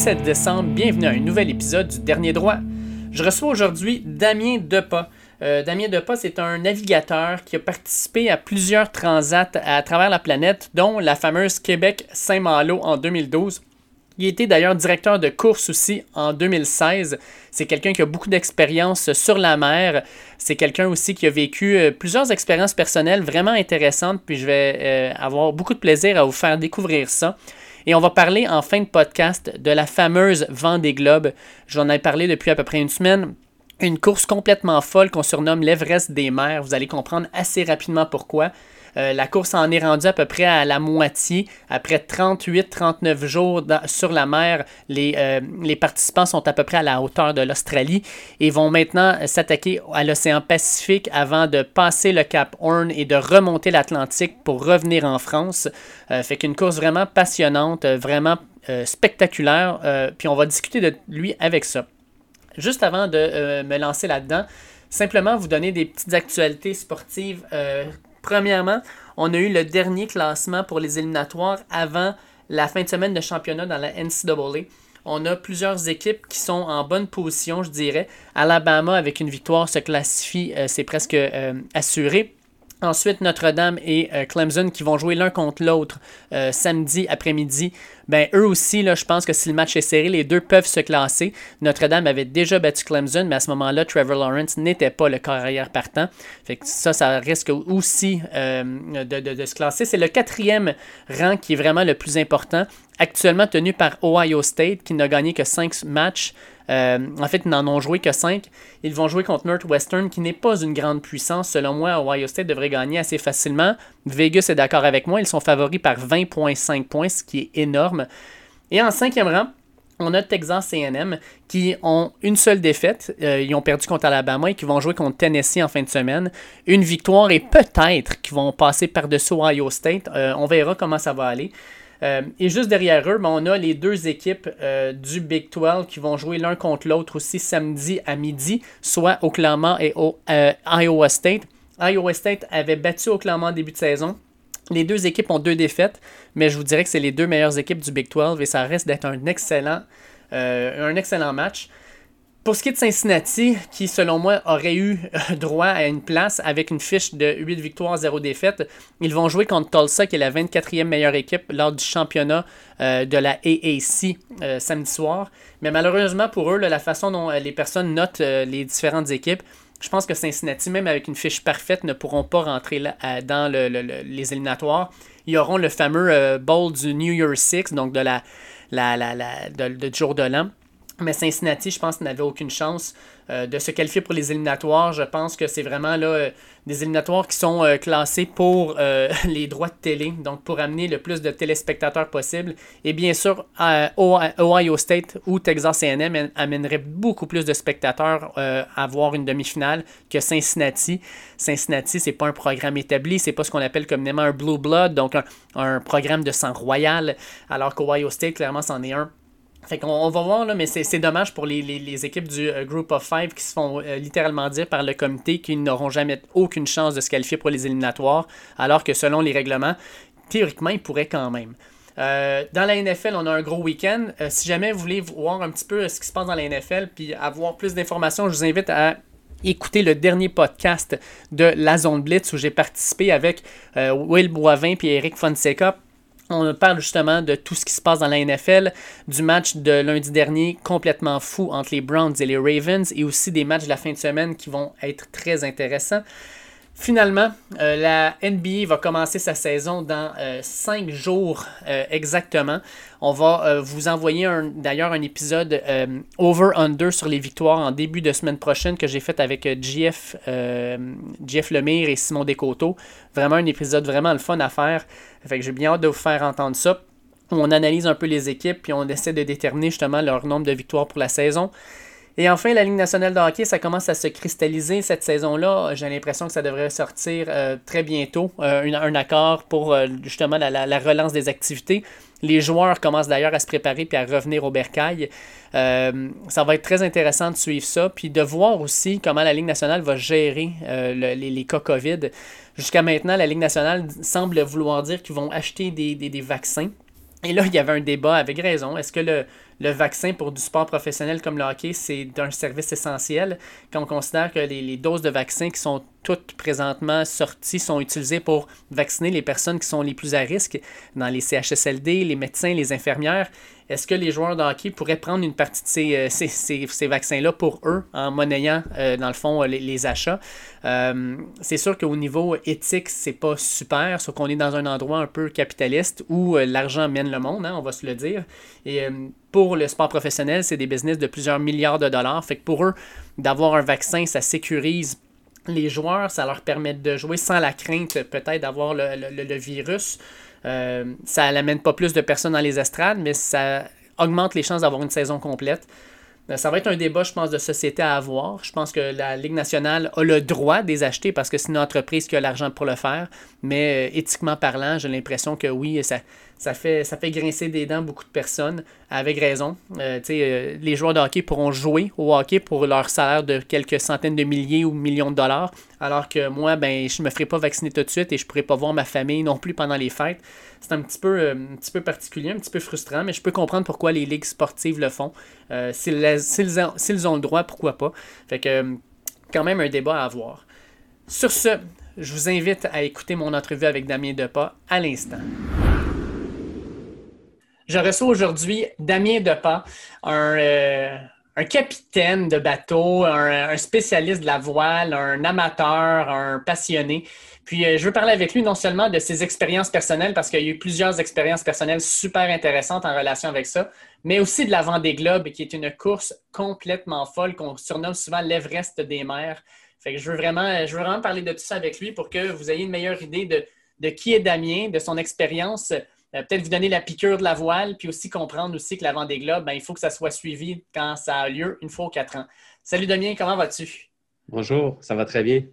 jeudi 17 décembre. Bienvenue à un nouvel épisode du Dernier Droit. Je reçois aujourd'hui Damien Depas. Euh, Damien Depas, c'est un navigateur qui a participé à plusieurs transats à travers la planète, dont la fameuse Québec-Saint-Malo en 2012. Il était d'ailleurs directeur de course aussi en 2016. C'est quelqu'un qui a beaucoup d'expérience sur la mer. C'est quelqu'un aussi qui a vécu euh, plusieurs expériences personnelles vraiment intéressantes. Puis je vais euh, avoir beaucoup de plaisir à vous faire découvrir ça. Et on va parler en fin de podcast de la fameuse Vendée Globe. J'en ai parlé depuis à peu près une semaine. Une course complètement folle qu'on surnomme l'Everest des mers. Vous allez comprendre assez rapidement pourquoi. Euh, la course en est rendue à peu près à la moitié. Après 38-39 jours sur la mer, les, euh, les, participants sont à peu près à la hauteur de l'Australie et vont maintenant s'attaquer à l'océan Pacifique avant de passer le Cap Horn et de remonter l'Atlantique pour revenir en France. Euh, fait qu'une course vraiment passionnante, vraiment spectaculaire. puis on va discuter de lui avec ça. Juste avant de me lancer là-dedans, simplement vous donner des petites actualités sportives Premièrement, on a eu le dernier classement pour les éliminatoires avant la fin de semaine de championnat dans la NCAA. On a plusieurs équipes qui sont en bonne position, je dirais. Alabama, avec une victoire, se classifie, euh, c'est presque euh, assuré. Ensuite, Notre-Dame et euh, Clemson qui vont jouer l'un contre l'autre euh, samedi après-midi. Ben, eux aussi, là, je pense que si le match est serré, les deux peuvent se classer. Notre-Dame avait déjà battu Clemson, mais à ce moment-là, Trevor Lawrence n'était pas le carrière partant. Fait que ça, ça risque aussi euh, de, de, se classer. C'est le quatrième rang qui est vraiment le plus important. Actuellement tenu par Ohio State, qui n'a gagné que cinq matchs. Euh, en fait, ils n'en ont joué que 5. Ils vont jouer contre Northwestern, qui n'est pas une grande puissance. Selon moi, Ohio State devrait gagner assez facilement. Vegas est d'accord avec moi. Ils sont favoris par 20,5 points, ce qui est énorme. Et en cinquième rang, on a Texas AM qui ont une seule défaite. Euh, ils ont perdu contre Alabama et qui vont jouer contre Tennessee en fin de semaine. Une victoire et peut-être qu'ils vont passer par-dessus Ohio State. Euh, on verra comment ça va aller. Euh, et juste derrière eux, ben, on a les deux équipes euh, du Big 12 qui vont jouer l'un contre l'autre aussi samedi à midi, soit Oklahoma et euh, Iowa State. Iowa State avait battu Oklahoma en début de saison. Les deux équipes ont deux défaites, mais je vous dirais que c'est les deux meilleures équipes du Big 12 et ça reste d'être un un excellent match. Pour ce qui est de Cincinnati, qui selon moi aurait eu euh, droit à une place avec une fiche de 8 victoires, 0 défaites, ils vont jouer contre Tulsa, qui est la 24e meilleure équipe lors du championnat euh, de la AAC euh, samedi soir. Mais malheureusement pour eux, la façon dont les personnes notent les différentes équipes, je pense que Cincinnati, même avec une fiche parfaite, ne pourront pas rentrer dans les éliminatoires. Ils auront le fameux bowl du New Year Six, donc de la, jour de l'an mais Cincinnati, je pense, n'avait aucune chance euh, de se qualifier pour les éliminatoires. Je pense que c'est vraiment là, euh, des éliminatoires qui sont euh, classés pour les droits de télé, donc pour amener le plus de téléspectateurs possible. Et bien sûr, Ohio State ou Texas AM amènerait beaucoup plus de spectateurs à voir une demi-finale que Cincinnati. Cincinnati, c'est pas un programme établi, c'est pas ce qu'on appelle communément un Blue Blood, donc un, un programme de sang royal, alors qu'Ohio State, clairement, c'en est un fait qu'on on va voir, là, mais c'est dommage pour les, équipes du euh, Group of Five qui se font euh, littéralement dire par le comité qu'ils n'auront jamais aucune chance de se qualifier pour les éliminatoires, alors que selon les règlements, théoriquement, ils pourraient quand même. Euh, dans la NFL, on a un gros week-end. si jamais vous voulez voir un petit peu ce qui se passe dans la NFL puis avoir plus d'informations, je vous invite à écouter le dernier podcast de La Zone Blitz où j'ai participé avec Will Boivin et Eric Fonseca on parle justement de tout ce qui se passe dans la NFL, du match de lundi dernier complètement fou entre les Browns et les Ravens, et aussi des matchs de la fin de semaine qui vont être très intéressants. Finalement, euh, la NBA va commencer sa saison dans euh, cinq jours euh, exactement. On va vous envoyer d'ailleurs un épisode over-under sur les victoires en début de semaine prochaine que j'ai fait avec GF Lemire et Simon Descoteaux. Vraiment un épisode vraiment le fun à faire. Fait que j'ai bien hâte de vous faire entendre ça. On analyse un peu les équipes puis on essaie de déterminer justement leur nombre de victoires pour la saison. Et enfin, la Ligue nationale de hockey, ça commence à se cristalliser cette saison-là. J'ai l'impression que ça devrait sortir euh, très bientôt, euh, un, accord pour euh, justement la, relance des activités. Les joueurs commencent d'ailleurs à se préparer puis à revenir au bercail. ça va être très intéressant de suivre ça, puis de voir aussi comment la Ligue nationale va gérer les, cas COVID. Jusqu'à maintenant, la Ligue nationale semble vouloir dire qu'ils vont acheter des vaccins Et là, il y avait un débat avec raison. Est-ce que le, le vaccin pour du sport professionnel comme le hockey, c'est un service essentiel quand on considère que les, doses de vaccins qui sont toutes présentement sorties sont utilisées pour vacciner les personnes qui sont les plus à risque dans les CHSLD, les médecins, les infirmières. Est-ce que les joueurs de hockey pourraient prendre une partie de ces, euh, vaccins-là pour eux en monnayant, euh, dans le fond, les, achats? Euh, c'est sûr qu'au niveau éthique, c'est pas super, sauf qu'on est dans un endroit un peu capitaliste où l'argent mène le monde, hein, on va se le dire. Et pour le sport professionnel, c'est des business de plusieurs milliards de dollars. Fait que pour eux, d'avoir un vaccin, ça sécurise les joueurs, ça leur permet de jouer sans la crainte peut-être d'avoir le, virus. Euh, ça n'amène pas plus de personnes dans les estrades, mais ça augmente les chances d'avoir une saison complète. Euh, ça va être un débat, je pense, de société à avoir. Je pense que la Ligue nationale a le droit de les acheter parce que c'est une entreprise qui a l'argent pour le faire. Mais euh, éthiquement parlant, j'ai l'impression que oui, ça, ça fait, grincer des dents beaucoup de personnes, avec raison. Euh, euh, les joueurs de hockey pourront jouer au hockey pour leur salaire de quelques centaines de milliers ou millions de dollars, alors que moi, ben, je ne me ferai pas vacciner tout de suite et je ne pourrai pas voir ma famille non plus pendant les fêtes. C'est un petit, peu, euh, un petit peu particulier, un petit peu frustrant, mais je peux comprendre pourquoi les ligues sportives le font. S'ils ont le droit, pourquoi pas? Fait que, quand même un débat à avoir. Sur ce, je vous invite à écouter mon entrevue avec Damien Depas à l'instant. Je reçois aujourd'hui Damien Depas, euh, un, capitaine de bateau, un, spécialiste de la voile, un amateur, un passionné. Puis euh, je veux parler avec lui non seulement de ses expériences personnelles, parce qu'il y a eu plusieurs expériences personnelles super intéressantes en relation avec ça, mais aussi de la Vendée Globe, qui est une course complètement folle qu'on surnomme souvent l'Everest des mers. Fait que je veux vraiment, je veux vraiment parler de tout ça avec lui pour que vous ayez une meilleure idée de, de qui est Damien, de son expérience euh, peut-être vous donner la piqûre de la voile, puis aussi comprendre aussi que la Vendée Globe, ben, il faut que ça soit suivi quand ça a lieu une fois aux quatre ans. Salut Damien, comment vas-tu? Bonjour, ça va très bien.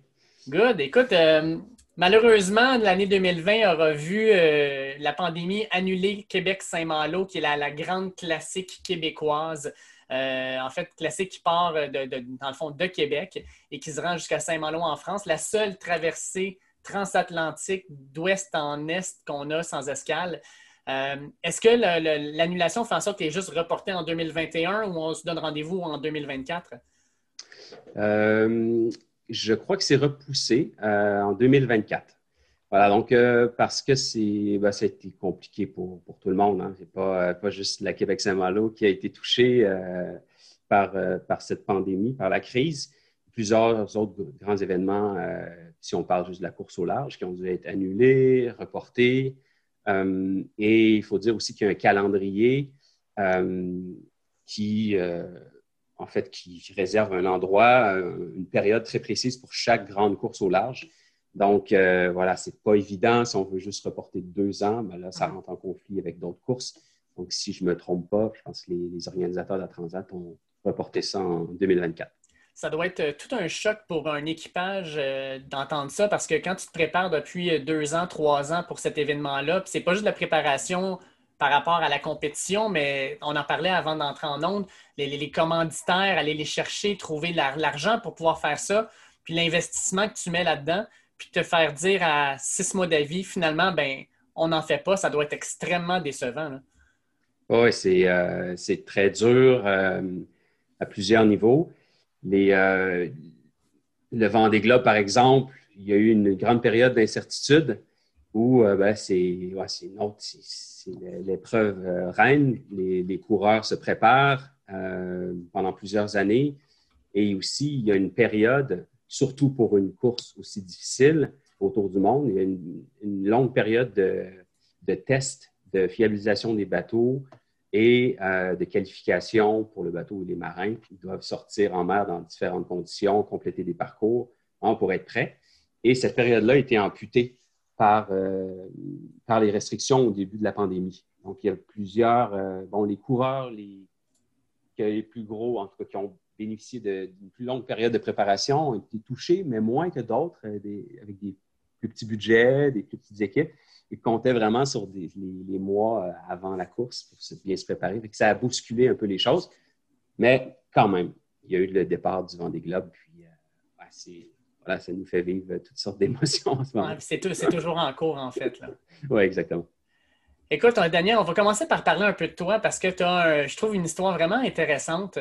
Good. Écoute, euh, malheureusement, l'année 2020 aura vu euh, la pandémie annuler Québec-Saint-Malo, qui est la, grande classique québécoise. en fait, classique qui part, dans le fond, de Québec et qui se rend jusqu'à Saint-Malo en France. La seule traversée transatlantique d'ouest en est qu'on a sans escale. Euh, est-ce que l'annulation fait en sorte qu'elle est juste reportée en 2021 ou on se donne rendez-vous en 2024? Euh, je crois que c'est repoussé euh, en 2024. Voilà, donc parce que c'est ben, ça a été compliqué pour, tout le monde. Hein. Ce n'est pas, pas juste la Québec-Saint-Malo qui a été touchée par, par cette pandémie, par la crise. Plusieurs autres grands événements si on parle juste de la course au large, qui ont dû être annulées, reportées. Euh, et il faut dire aussi qu'il y a un calendrier euh, qui, euh, en fait, qui réserve un endroit, une période très précise pour chaque grande course au large. Donc, voilà, c'est pas évident. Si on veut juste reporter deux ans, ben là, ça rentre en conflit avec d'autres courses. Donc, si je ne me trompe pas, je pense que les, les organisateurs de la Transat ont reporté ça en 2024 ça doit être euh, tout un choc pour un équipage euh, d'entendre ça parce que quand tu te prépares depuis euh, deux ans, trois ans pour cet événement-là, c'est pas juste la préparation par rapport à la compétition, mais on en parlait avant d'entrer en onde, les, commanditaires, aller les chercher, trouver l'argent pour pouvoir faire ça, puis l'investissement que tu mets là-dedans, puis te faire dire à six mois d'avis, finalement, ben on n'en fait pas, ça doit être extrêmement décevant. Oui, c'est très dur à plusieurs niveaux. Euh, le Vendée Globe, par exemple, il y a eu une grande période d'incertitude où euh, ben, c'est l'épreuve euh, reine. Les, coureurs se préparent pendant plusieurs années. Et aussi, il y a une période, surtout pour une course aussi difficile autour du monde, il y a une, longue période de, de tests de fiabilisation des bateaux, et euh, de qualification pour le bateau et les marins. Ils doivent sortir en mer dans différentes conditions, compléter des parcours hein, pour être prêts. Et cette période-là a été amputée par, euh, par les restrictions au début de la pandémie. Donc, il y a plusieurs, euh, bon, les coureurs, les, les plus gros, en tout cas, qui ont bénéficié d'une plus longue période de préparation, ont été touchés, mais moins que d'autres, avec des plus petits budgets, des plus petites équipes il comptait vraiment sur les, mois euh, avant la course pour bien se préparer. ça a bousculé un peu les choses. Mais quand même, il y a eu le départ du Vendée Globe. Puis, euh, ça nous fait vivre toutes sortes d'émotions c'est toujours en cours, en fait. Oui, exactement. Écoute, Daniel, on va commencer par parler un peu de toi parce que tu as, je trouve, une histoire vraiment intéressante.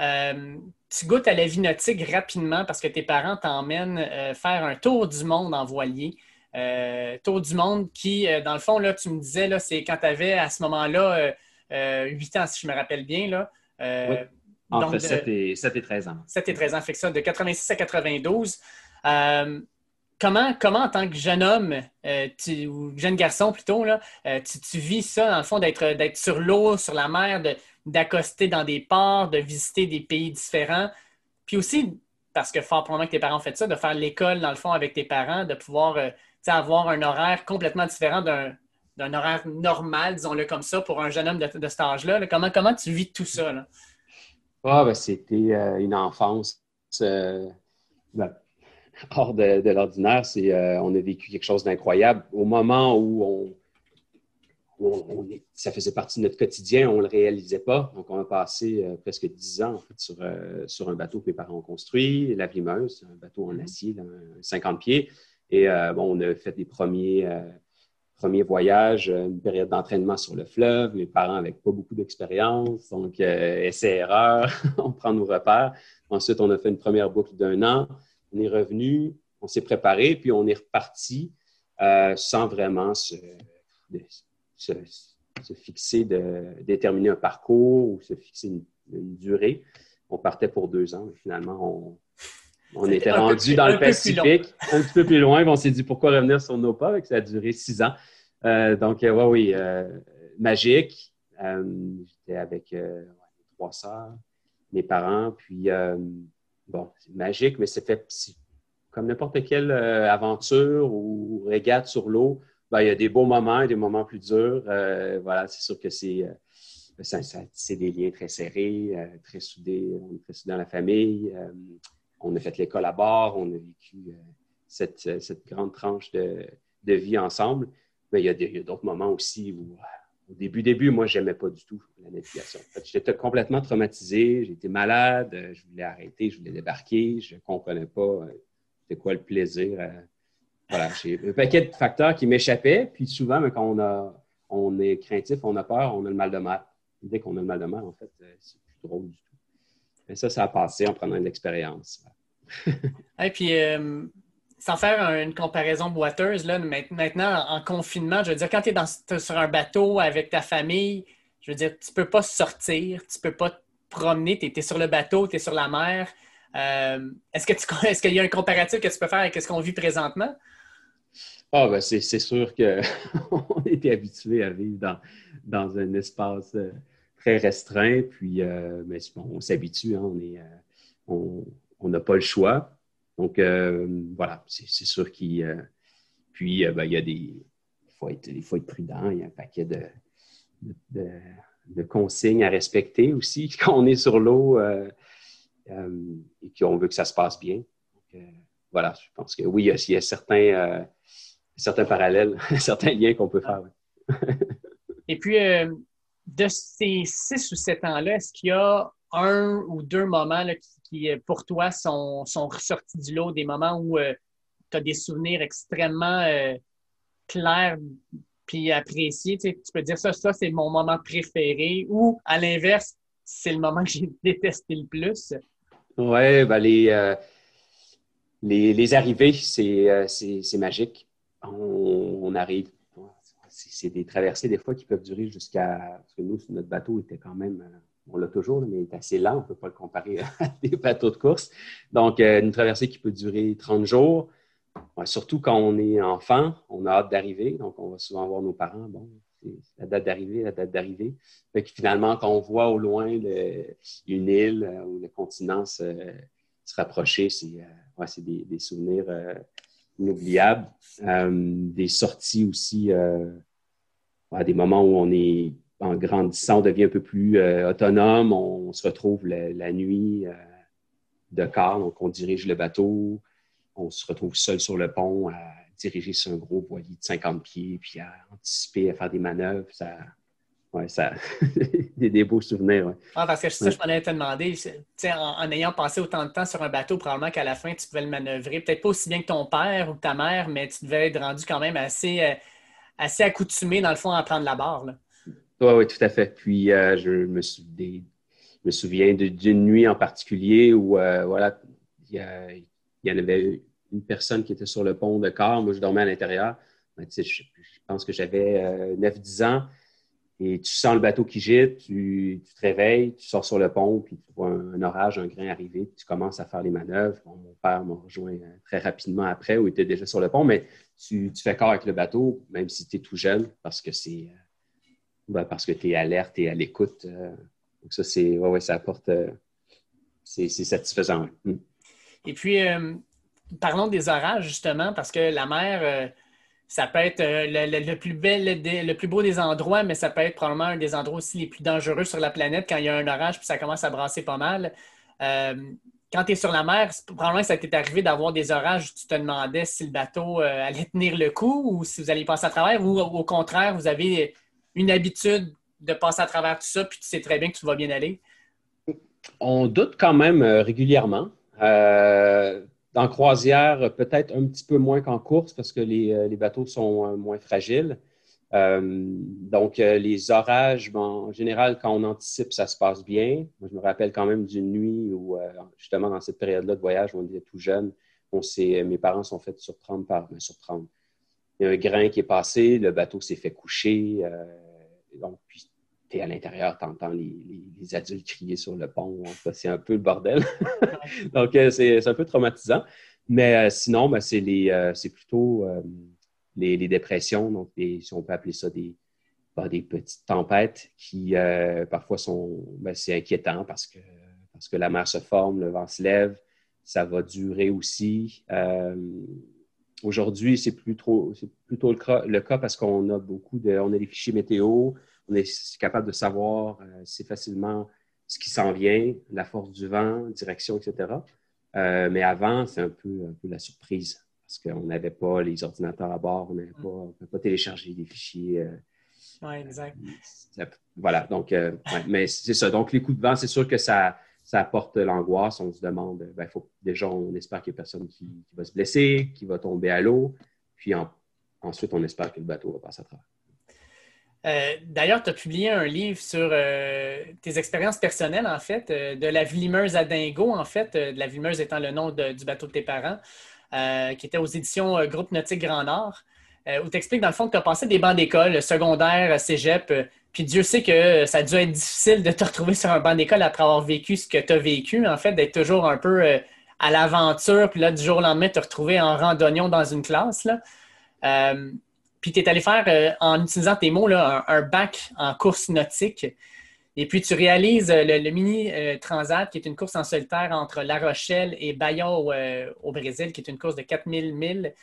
Euh, tu goûtes à la vie nautique rapidement parce que tes parents t'emmènent euh, faire un tour du monde en voilier. Euh, tour du monde qui, dans le fond, là, tu me disais, là, c'est quand tu avais à ce moment-là 8 ans, si je me rappelle bien. Là, oui. Entre 7, et, 7 et 13 ans. 7 et 13 ans, fait que ça, de 86 à 92 comment, comment en tant que jeune homme, euh, ou jeune garçon plutôt, là, euh, tu, vis ça, dans le fond, d'être sur l'eau, sur la mer, d'accoster dans des ports, de visiter des pays différents. Puis aussi, parce que fort probablement que tes parents ont fait ça, de faire l'école, dans le fond, avec tes parents, de pouvoir euh, avoir un horaire complètement différent d'un horaire normal, disons-le comme ça, pour un jeune homme de, de cet âge-là. Comment, comment tu vis tout ça? Là? Ah, ben, c'était une enfance. Ben, hors de, l'ordinaire. C'est, euh, on a vécu quelque chose d'incroyable. Au moment où on, ça faisait partie de notre quotidien, on ne le réalisait pas. Donc, on a passé euh, presque dix ans sur, euh, sur un bateau que mes parents ont construit, la Vimeuse, un bateau en mm-hmm. acier, 50 pieds. Et bon, on a fait des premiers, premiers voyages, une période d'entraînement sur le fleuve, mes parents avec pas beaucoup d'expérience, donc essai-erreur, on prend nos repères. Ensuite, on a fait une première boucle d'un an on est revenu, on s'est préparé, puis on est reparti euh, sans vraiment se, fixer, de déterminer un parcours ou se fixer une, durée. On partait pour deux ans. Finalement, on, était rendu dans le Pacifique, un petit peu plus loin. on s'est dit pourquoi revenir sur nos pas, ça a duré six ans? Euh, donc, euh, oui, magique. J'étais avec trois sœurs, mes parents, puis bon, c'est magique, mais c'est fait comme n'importe quelle euh, aventure ou régate sur l'eau. Ben, il y a des beaux moments et des moments plus durs. Euh, voilà, c'est sûr que c'est euh, des liens très serrés, très soudés. On est très soudés dans la famille. On a fait l'école à bord. On a vécu cette, grande tranche de, vie ensemble. Mais il y a d'autres moments aussi où au début, début, moi, je n'aimais pas du tout la navigation. J'étais complètement traumatisé, j'étais malade, euh, je voulais arrêter, je voulais débarquer, je ne comprenais pas euh, c'était quoi le plaisir. Euh, voilà, j'ai un paquet de facteurs qui m'échappaient. Puis souvent, quand on, on est craintif, on a peur, on a le mal de mer. Dès qu'on a le mal de mer, en fait, c'est plus drôle du tout. Mais ça, ça a passé en prenant de l'expérience. Et puis, sans faire une comparaison boiteuse, là, maintenant, en confinement, je veux dire, quand tu es, sur un bateau avec ta famille, je veux dire, tu ne peux pas sortir, tu ne peux pas te promener, tu es, sur le bateau, tu es sur la mer. Euh, est-ce que est qu'il y a un comparatif que tu peux faire avec ce qu'on vit présentement? Ah, ben c'est, sûr qu'on était habitué à vivre dans, dans un espace euh, très restreint, puis euh, mais on s'habitue, hein, on n'a pas le choix. Donc, euh, voilà, c'est sûr qu'il. Euh, puis, euh, ben, il y a des. Il faut, être, il faut être prudent. Il y a un paquet de, de, consignes à respecter aussi quand on est sur l'eau et qu'on veut que ça se passe bien. Voilà, je pense que oui, il y a, certains, certains parallèles, certains liens qu'on peut faire. et puis, de ces six ou sept ans-là, est-ce qu'il y a un ou deux moments qui, euh, pour toi, sont, ressortis du lot, des moments où euh, tu as des souvenirs extrêmement euh, clairs puis appréciés? Tu, peux dire ça, ça, c'est mon moment préféré, ou à l'inverse, c'est le moment que j'ai détesté le plus? Oui, ben les, arrivées, c'est magique. On, arrive. C'est des traversées, des fois, qui peuvent durer jusqu'à. Parce que nous, notre bateau était quand même on l'a toujours, mais il est assez lent, on ne peut pas le comparer à des bateaux de course. Donc, euh, une traversée qui peut durer 30 jours, surtout quand on est enfant, on a hâte d'arriver, donc on va souvent voir nos parents, bon, c'est la date d'arrivée, la date d'arrivée. finalement, quand on voit au loin une île euh, ou le continent se, rapprocher, c'est euh, des, souvenirs inoubliables. des sorties aussi, des moments où on est en grandissant, on devient un peu plus euh, autonome. On, se retrouve la, nuit euh, de quart, donc on dirige le bateau. On se retrouve seul sur le pont à diriger sur un gros voilier de 50 pieds, puis à anticiper, à faire des manœuvres. Ça, ouais, ça, des, des, beaux souvenirs. Ah, parce que ça, je m'en allais te demander, en, en, ayant passé autant de temps sur un bateau, probablement qu'à la fin, tu pouvais le manœuvrer. Peut-être pas aussi bien que ton père ou ta mère, mais tu devais être rendu quand même assez. Euh, assez accoutumé, dans le fond, à prendre la barre. Oui, oui, tout à fait. Puis, euh, je me, me, souviens d'une nuit en particulier où, euh, voilà, il y, en avait une personne qui était sur le pont de corps. Moi, je dormais à l'intérieur. Ben, je, je, pense que j'avais 9-10 ans. Et tu sens le bateau qui gîte, tu, te réveilles, tu sors sur le pont, puis tu vois un, orage, un grain arriver, puis tu commences à faire les manœuvres. mon père m'a rejoint euh, très rapidement après, où il était déjà sur le pont, mais tu, fais corps avec le bateau, même si tu es tout jeune, parce que c'est euh, ben, parce que tu es alerte et à l'écoute. Euh. donc ça, c'est ouais, ouais, ça apporte c'est satisfaisant. Mm. Et puis, parlons des orages, justement, parce que la mer ça peut être euh, le, plus bel, le, plus beau des endroits, mais ça peut être probablement un des endroits aussi les plus dangereux sur la planète quand il y a un orage puis ça commence à brasser pas mal. Euh, quand tu es sur la mer, probablement que ça t'est arrivé d'avoir des orages où tu te demandais si le bateau euh, allait tenir le coup ou si vous alliez passer à travers ou au contraire, vous avez une habitude de passer à travers tout ça puis tu sais très bien que tout va bien aller? On doute quand même régulièrement. En croisière, peut-être un petit peu moins qu'en course parce que les, euh, bateaux sont euh, moins fragiles. Euh, donc, les orages, en général, quand on anticipe, ça se passe bien. Moi, je me rappelle quand même d'une nuit où, justement, dans cette période-là de voyage, on était tout jeune, on mes parents sont fait surprendre par, ben, surprendre. Il y a un grain qui est passé, le bateau s'est fait coucher. donc, puis, tu es à l'intérieur, tu entends les, adultes crier sur le pont. C'est un peu le bordel. Donc, euh, c'est un peu traumatisant. Mais euh, sinon, ben, euh, c'est plutôt les, dépressions. Donc, si on peut appeler ça des, des petites tempêtes qui parfois sont. Ben, c'est inquiétant parce que, parce que la mer se forme, le vent se lève. Ça va durer aussi. Aujourd'hui, c'est plutôt, plutôt le, le, cas parce qu'on a beaucoup de. On a des fichiers météo on est capable de savoir assez euh, facilement ce qui s'en vient, la force du vent, direction, etc. Euh, mais avant, c'est un peu, la surprise parce qu'on n'avait pas les ordinateurs à bord, on n'avait pas, on pas télécharger des fichiers. Euh, oui, exact. Voilà, donc, mais c'est ça. Donc, les coups de vent, c'est sûr que ça, ça apporte l'angoisse. On se demande, ben, faut, déjà, on espère qu'il n'y a personne qui, va se blesser, qui va tomber à l'eau. Puis ensuite, on espère que le bateau va passer à travers. Euh, d'ailleurs, tu as publié un livre sur euh, tes expériences personnelles, en fait, euh, de la Vlimeuse à Dingo, en fait, de la Vlimeuse étant le nom du bateau de tes parents, qui était aux éditions Groupe Nautique Grand Nord, où tu expliques, dans le fond, que tu as passé des bancs d'école, secondaire, cégep, puis Dieu sait que ça a dû être difficile de te retrouver sur un banc d'école après avoir vécu ce que tu as vécu, en fait, d'être toujours un peu à l'aventure, puis là, du jour au lendemain, te retrouver en randonnion dans une classe. Puis tu es allé faire, euh, en utilisant tes mots, là, un, bac en course nautique. Et puis tu réalises euh, le, mini euh, Transat, qui est une course en solitaire entre La Rochelle et Bahia au, Brésil, qui est une course de 4000 milles.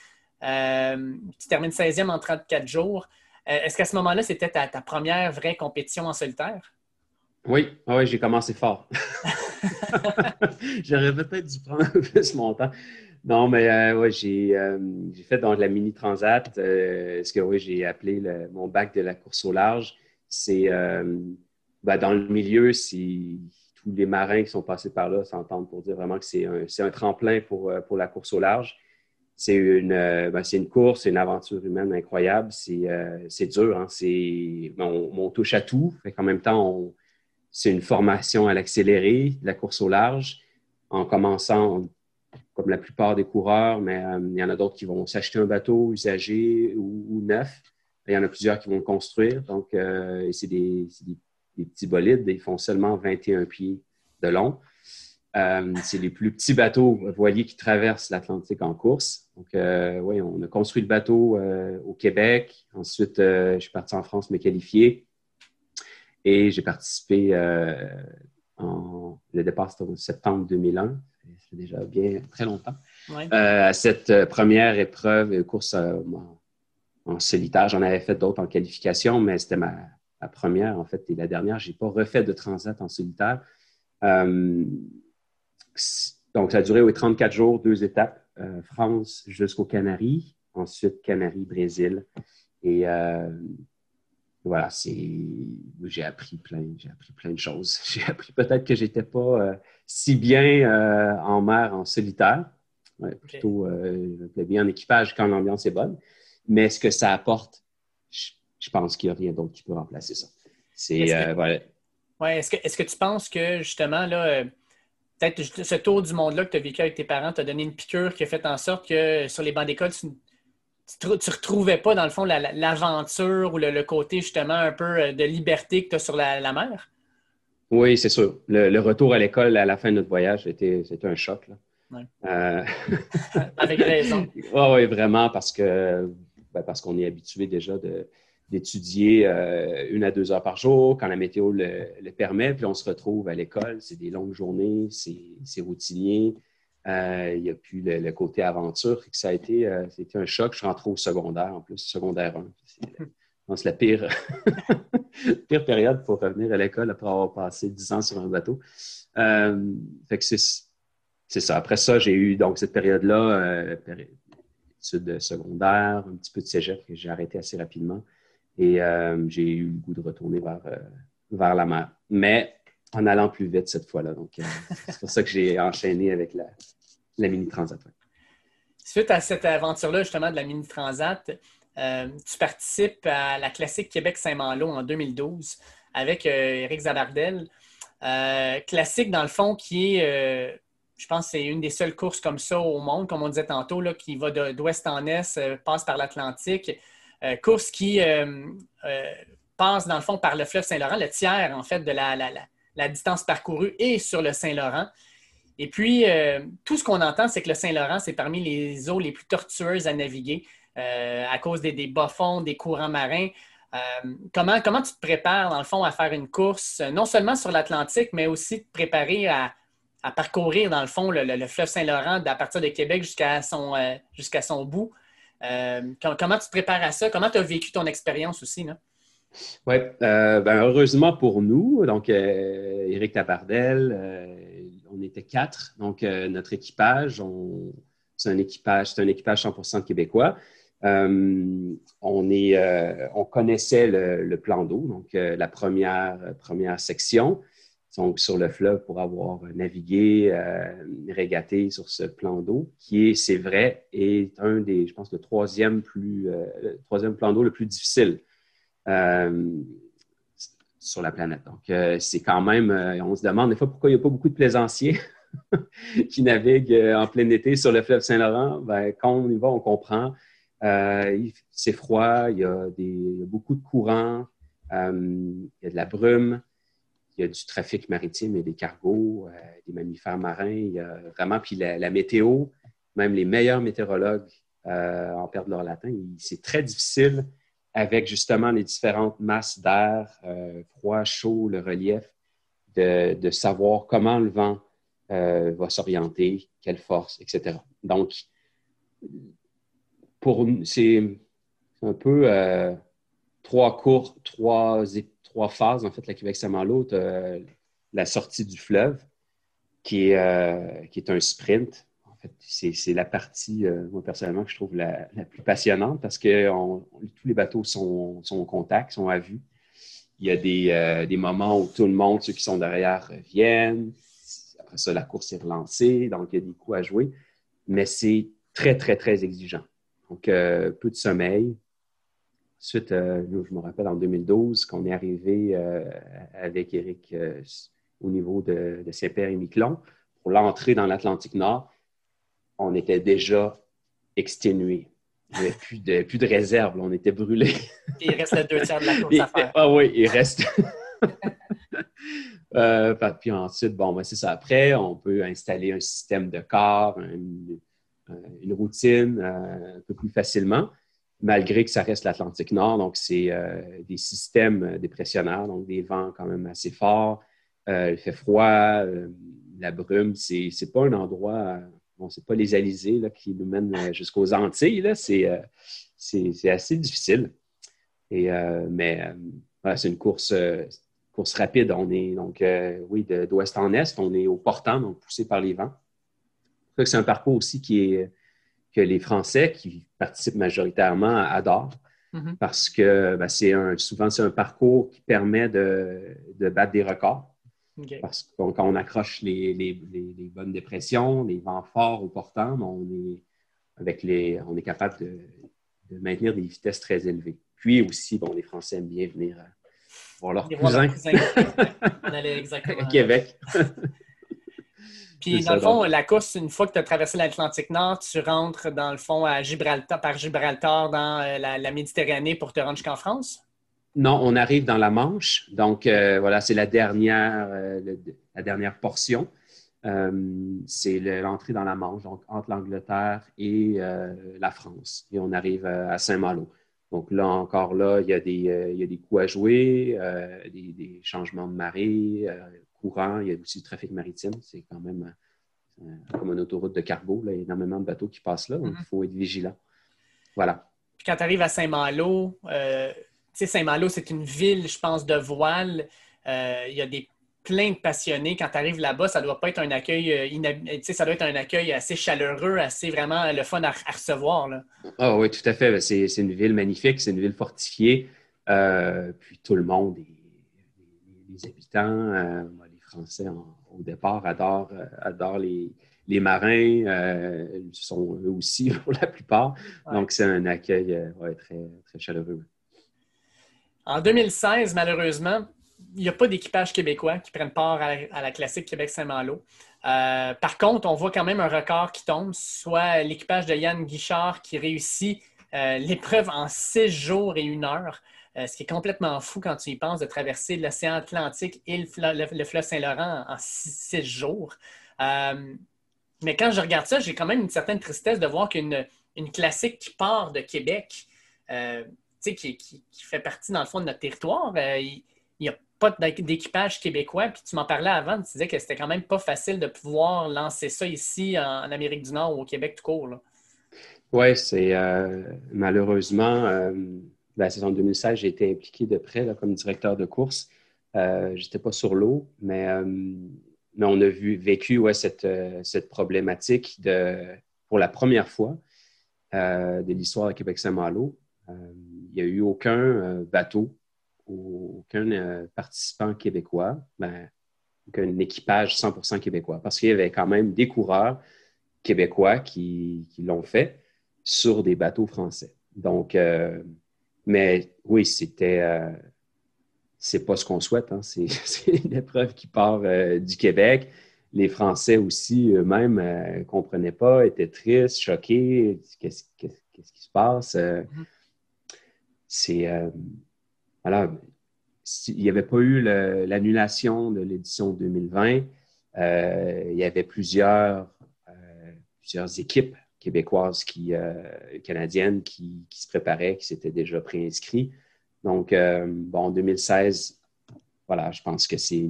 tu termines 16e en 34 jours. Est-ce qu'à ce, moment-là, c'était ta, première vraie compétition en solitaire? Oui, ah oui j'ai commencé fort. J'aurais peut-être dû prendre un peu plus mon temps. Non, mais euh, ouais, euh, j'ai fait dans la mini transat euh, ce que oui, j'ai appelé mon bac de la course au large. C'est ben, dans le milieu, si tous les marins qui sont passés par là s'entendent pour dire vraiment que c'est un, un, tremplin pour, pour la course au large. C'est une, ben, une course, c'est une aventure humaine incroyable. C'est dur, hein? on, on, touche à tout. Qu'en même temps, c'est une formation à l'accéléré, la course au large. En commençant, comme la plupart des coureurs, mais euh, il y en a d'autres qui vont s'acheter un bateau usagé ou, neuf. Il y en a plusieurs qui vont le construire. Donc, euh, c'est des, petits bolides. Ils font seulement 21 pieds de long. Euh, c'est les plus petits bateaux voiliers qui traversent l'Atlantique en course. Donc, oui, on a construit le bateau au Québec. Ensuite, je suis parti en France me qualifier. Et j'ai participé en, le départ, c'était en septembre 2001 c'est déjà bien très longtemps, euh, à cette euh, première épreuve, euh, course en, solitaire. J'en avais fait d'autres en qualification, mais c'était ma, première, en fait, et la dernière. Je n'ai pas refait de transat en solitaire. donc, ça a duré 34 jours, deux étapes. France jusqu'aux Canaries, ensuite Canaries, Brésil. Et voilà, c'est j'ai appris plein, j'ai appris plein de choses. J'ai appris peut-être que j'étais pas euh, si bien euh, en mer en solitaire, plutôt euh, bien en équipage quand l'ambiance est bonne. Mais ce que ça apporte je pense qu'il n'y a rien d'autre qui peut remplacer ça. C'est, euh, Ouais, est-ce que, est que tu penses que justement, là, peut-être ce tour du monde-là que tu as vécu avec tes parents t'a donné une piqûre qui a fait en sorte que sur les bancs d'école, tu ne retrouvais pas, dans le fond, l'aventure ou le, côté justement un peu euh, de liberté que tu as sur la, mer? Oui, c'est sûr. Le, retour à l'école à la fin de notre voyage, c'était un choc. avec raison. oui, vraiment, parce que ben, parce qu'on est habitué déjà d'étudier euh, une à deux heures par jour quand la météo le, permet. Puis on se retrouve à l'école, c'est des longues journées, c'est routinier. Euh, il n'y a plus le, côté aventure. Ça a été, euh, été un choc. Je suis rentré au secondaire en plus, secondaire 1. je pense la pire, pire période pour revenir à l'école après avoir passé dix ans sur un bateau. fait que c'est ça. Après ça, j'ai eu donc cette période-là, études secondaires, un petit peu de cégep que j'ai arrêté assez rapidement. Et euh, j'ai eu le goût de retourner vers, euh, vers la mer. Mais en allant plus vite cette fois-là. Donc, euh, c'est pour ça que j'ai enchaîné avec la, la Mini Transat. Suite à cette aventure-là, justement, de la Mini Transat, tu participes à la classique Québec-Saint-Malo en 2012 avec Eric Zabardel. classique, dans le fond, qui est, je pense, c'est une des seules courses comme ça au monde, comme on disait tantôt, là, qui va d'ouest en est, passe par l'Atlantique. Euh, course qui euh, euh, passe, dans le fond, par le fleuve Saint-Laurent, le tiers, en fait, de la, distance parcourue est sur le Saint-Laurent. Et puis, tout ce qu'on entend, c'est que le Saint-Laurent, c'est parmi les eaux les plus tortueuses à naviguer à cause des, bas-fonds, des courants marins. comment, comment tu te prépares, dans le fond, à faire une course, non seulement sur l'Atlantique, mais aussi te préparer à, parcourir, dans le fond, le, fleuve Saint-Laurent à partir de Québec jusqu'à son, son bout? Euh, comment tu te prépares à ça? Comment tu as vécu ton expérience aussi? Oui, euh, ben, heureusement pour nous, donc euh, Éric Tabardel, on était quatre. Donc, notre équipage, c'est un équipage, c'est un équipage 100% québécois. on, est, on connaissait le, plan d'eau, donc la première, première section donc sur le fleuve pour avoir navigué, euh, régaté sur ce plan d'eau, qui est, c'est vrai, est un des, je pense, le troisième, plus, euh, troisième plan d'eau le plus difficile euh, sur la planète. Donc, c'est quand même, on se demande des fois pourquoi il n'y a pas beaucoup de plaisanciers qui naviguent en plein été sur le fleuve Saint-Laurent. Ben, quand on y va, on comprend. c'est froid, il y, a des, beaucoup de courants, il y a de la brume il y a du trafic maritime et des cargos, euh, des mammifères marins. Il y a vraiment, puis la, météo, même les meilleurs météorologues euh, en perdent leur latin. C'est très difficile avec justement les différentes masses d'air, euh, froid, chaud, le relief, de, savoir comment le vent va s'orienter, quelle force, etc. Donc, pour c'est un peu trois cours, trois trois phases, en fait, la Québec-Saint-Malo, la sortie du fleuve, euh, qui est un sprint. C'est la partie, euh, moi, personnellement, que je trouve la, plus passionnante parce que tous les bateaux sont, sont, au contact, sont à vue. Il y a des, euh, moments où tout le monde, ceux qui sont derrière, viennent. Après ça, la course est relancée, donc il y a des coups à jouer. Mais c'est très, très, très exigeant. Donc, peu de sommeil, Ensuite, euh, je me rappelle en 2012 qu'on est arrivé euh, avec Eric euh, au niveau de, Saint-Père et Miquelon pour l'entrée dans l'Atlantique Nord. On était déjà exténués. Il n'y avait plus de, plus de réserve. On était brûlés. il reste deux tiers de la course à faire. Ah oui, il reste. puis ensuite, bon, ben, c'est ça. Après, on peut installer un système de corps, une, une routine un peu plus facilement malgré que ça reste l'Atlantique Nord. Donc, c'est euh, des systèmes dépressionnaires, donc des vents quand même assez forts. Euh, il fait froid, euh, la brume. C'est n'est pas un endroit, bon, c'est pas les Alizés là, qui nous mènent jusqu'aux Antilles. C'est assez difficile. Et, mais c'est une course, course rapide. On est donc, oui, d'ouest en est, on est au portant, donc poussé par les vents. C'est un parcours aussi qui est que les Français qui participent majoritairement adorent mm-hmm. parce que ben, c'est un, souvent c'est un parcours qui permet de, battre des records. Parce que quand on accroche les, bonnes dépressions, les vents forts au portant, ben, on est, avec les, on est capable de, maintenir des vitesses très élevées. puis aussi, bon, les Français aiment bien venir voir leurs cousins. On allait exactement. à Québec. Puis, dans le fond, la course, une fois que tu as traversé l'Atlantique Nord, tu rentres, dans le fond, à Gibraltar, par Gibraltar dans euh, la, Méditerranée pour te rendre jusqu'en France? Non, on arrive dans la Manche. Donc, euh, voilà, c'est la dernière, euh, la dernière portion. c'est l'entrée dans la Manche, donc entre l'Angleterre et la France. Et on arrive à Saint-Malo. Donc là, encore là, il y a des, il y a des coups à jouer, des, des, changements de marée, il y a aussi du trafic maritime. C'est quand même euh, comme une autoroute de cargo. Il y a énormément de bateaux qui passent là, donc mhm. il faut être vigilant. Voilà. Puis quand tu arrives à Saint-Malo, euh, sais, Saint-Malo, c'est une ville, je pense, de voile. Euh, il y a des plein de passionnés. Quand tu arrives là-bas, ça doit pas être un accueil ça doit être un accueil assez chaleureux, assez vraiment le fun à, recevoir. Là. Ah oui, tout à fait. C'est une ville magnifique, c'est une ville fortifiée. puis tout le monde, les, habitants, Français au départ adorent, euh, les, marins. Euh, ils sont eux aussi pour la plupart. Donc, c'est un accueil euh, très, très chaleureux. En 2016, malheureusement, il n'y a pas d'équipage québécois qui prennent part à la, classique Québec-Saint-Malo. par contre, on voit quand même un record qui tombe, soit l'équipage de Yann Guichard qui réussit l'épreuve en six jours et une heure. Euh, ce qui est complètement fou quand tu y penses de traverser l'océan Atlantique et le, fleuve Saint-Laurent en six, jours. Euh, mais quand je regarde ça, j'ai quand même une certaine tristesse de voir qu'une une classique qui part de Québec, euh, qui, fait partie, dans le fond, de notre territoire, il n'y a pas d'équipage québécois. Puis tu m'en parlais avant, tu disais que c'était quand même pas facile de pouvoir lancer ça ici en, Amérique du Nord ou au Québec tout court. Oui, c'est malheureusement la saison 2016, j'ai été impliqué de près comme directeur de course. Euh, je n'étais pas sur l'eau, mais, euh, mais, on a vu, vécu ouais, cette, euh, cette, problématique de, pour la première fois de l'histoire de Québec-Saint-Malo. N'y a eu aucun bateau, aucun participant québécois, ben, aucun équipage 100% québécois, parce qu'il y avait quand même des coureurs québécois qui, l'ont fait sur des bateaux français. Donc, mais oui, c'était. Euh, c'est pas ce qu'on souhaite. Hein. C'est, une épreuve qui part euh, du Québec. Les Français aussi, eux-mêmes, ne euh, comprenaient pas, étaient tristes, choqués. Qu'est-ce, qui se passe? Mm-hmm. C'est. voilà. S'il n'y avait pas eu l'annulation de l'édition 2020, il y avait plusieurs, plusieurs équipes québécoises qui, euh, canadiennes qui, se préparaient, qui s'étaient déjà préinscrits. Donc, euh, bon, en 2016, voilà, je pense que c'est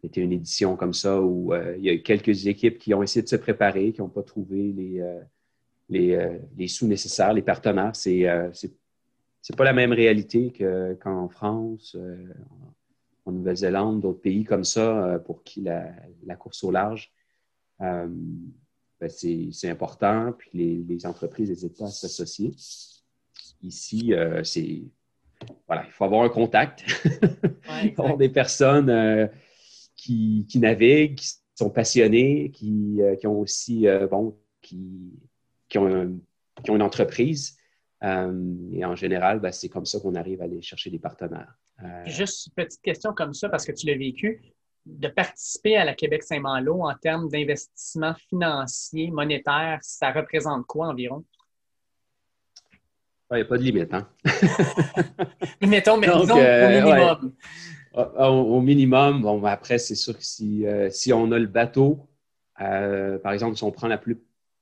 c'était une édition comme ça où euh, il y a eu quelques équipes qui ont essayé de se préparer, qui n'ont pas trouvé les, les, sous nécessaires, les partenaires. C'est c'est pas la même réalité qu'en France, en Nouvelle-Zélande, d'autres pays comme ça, pour qui la, la course au large ben, c'est important, puis les, entreprises n'hésitent pas à s'associer. Ici, euh, c'est. Voilà, il faut avoir un contact. il faut avoir des personnes euh, qui, naviguent, qui sont passionnées, qui, euh, ont aussi, bon, qui, qui, ont qui, ont une entreprise. Et en général, ben, c'est comme ça qu'on arrive à aller chercher des partenaires. Juste une petite question comme ça, parce que tu l'as vécu de participer à la Québec-Saint-Malo en termes d'investissement financier, monétaire, ça représente quoi environ? Il n'y a pas de limite. Hein? mettons, mais disons, au minimum. Au, minimum, bon, après, c'est sûr que si, euh, si on a le bateau, euh, par exemple, si on prend la plus,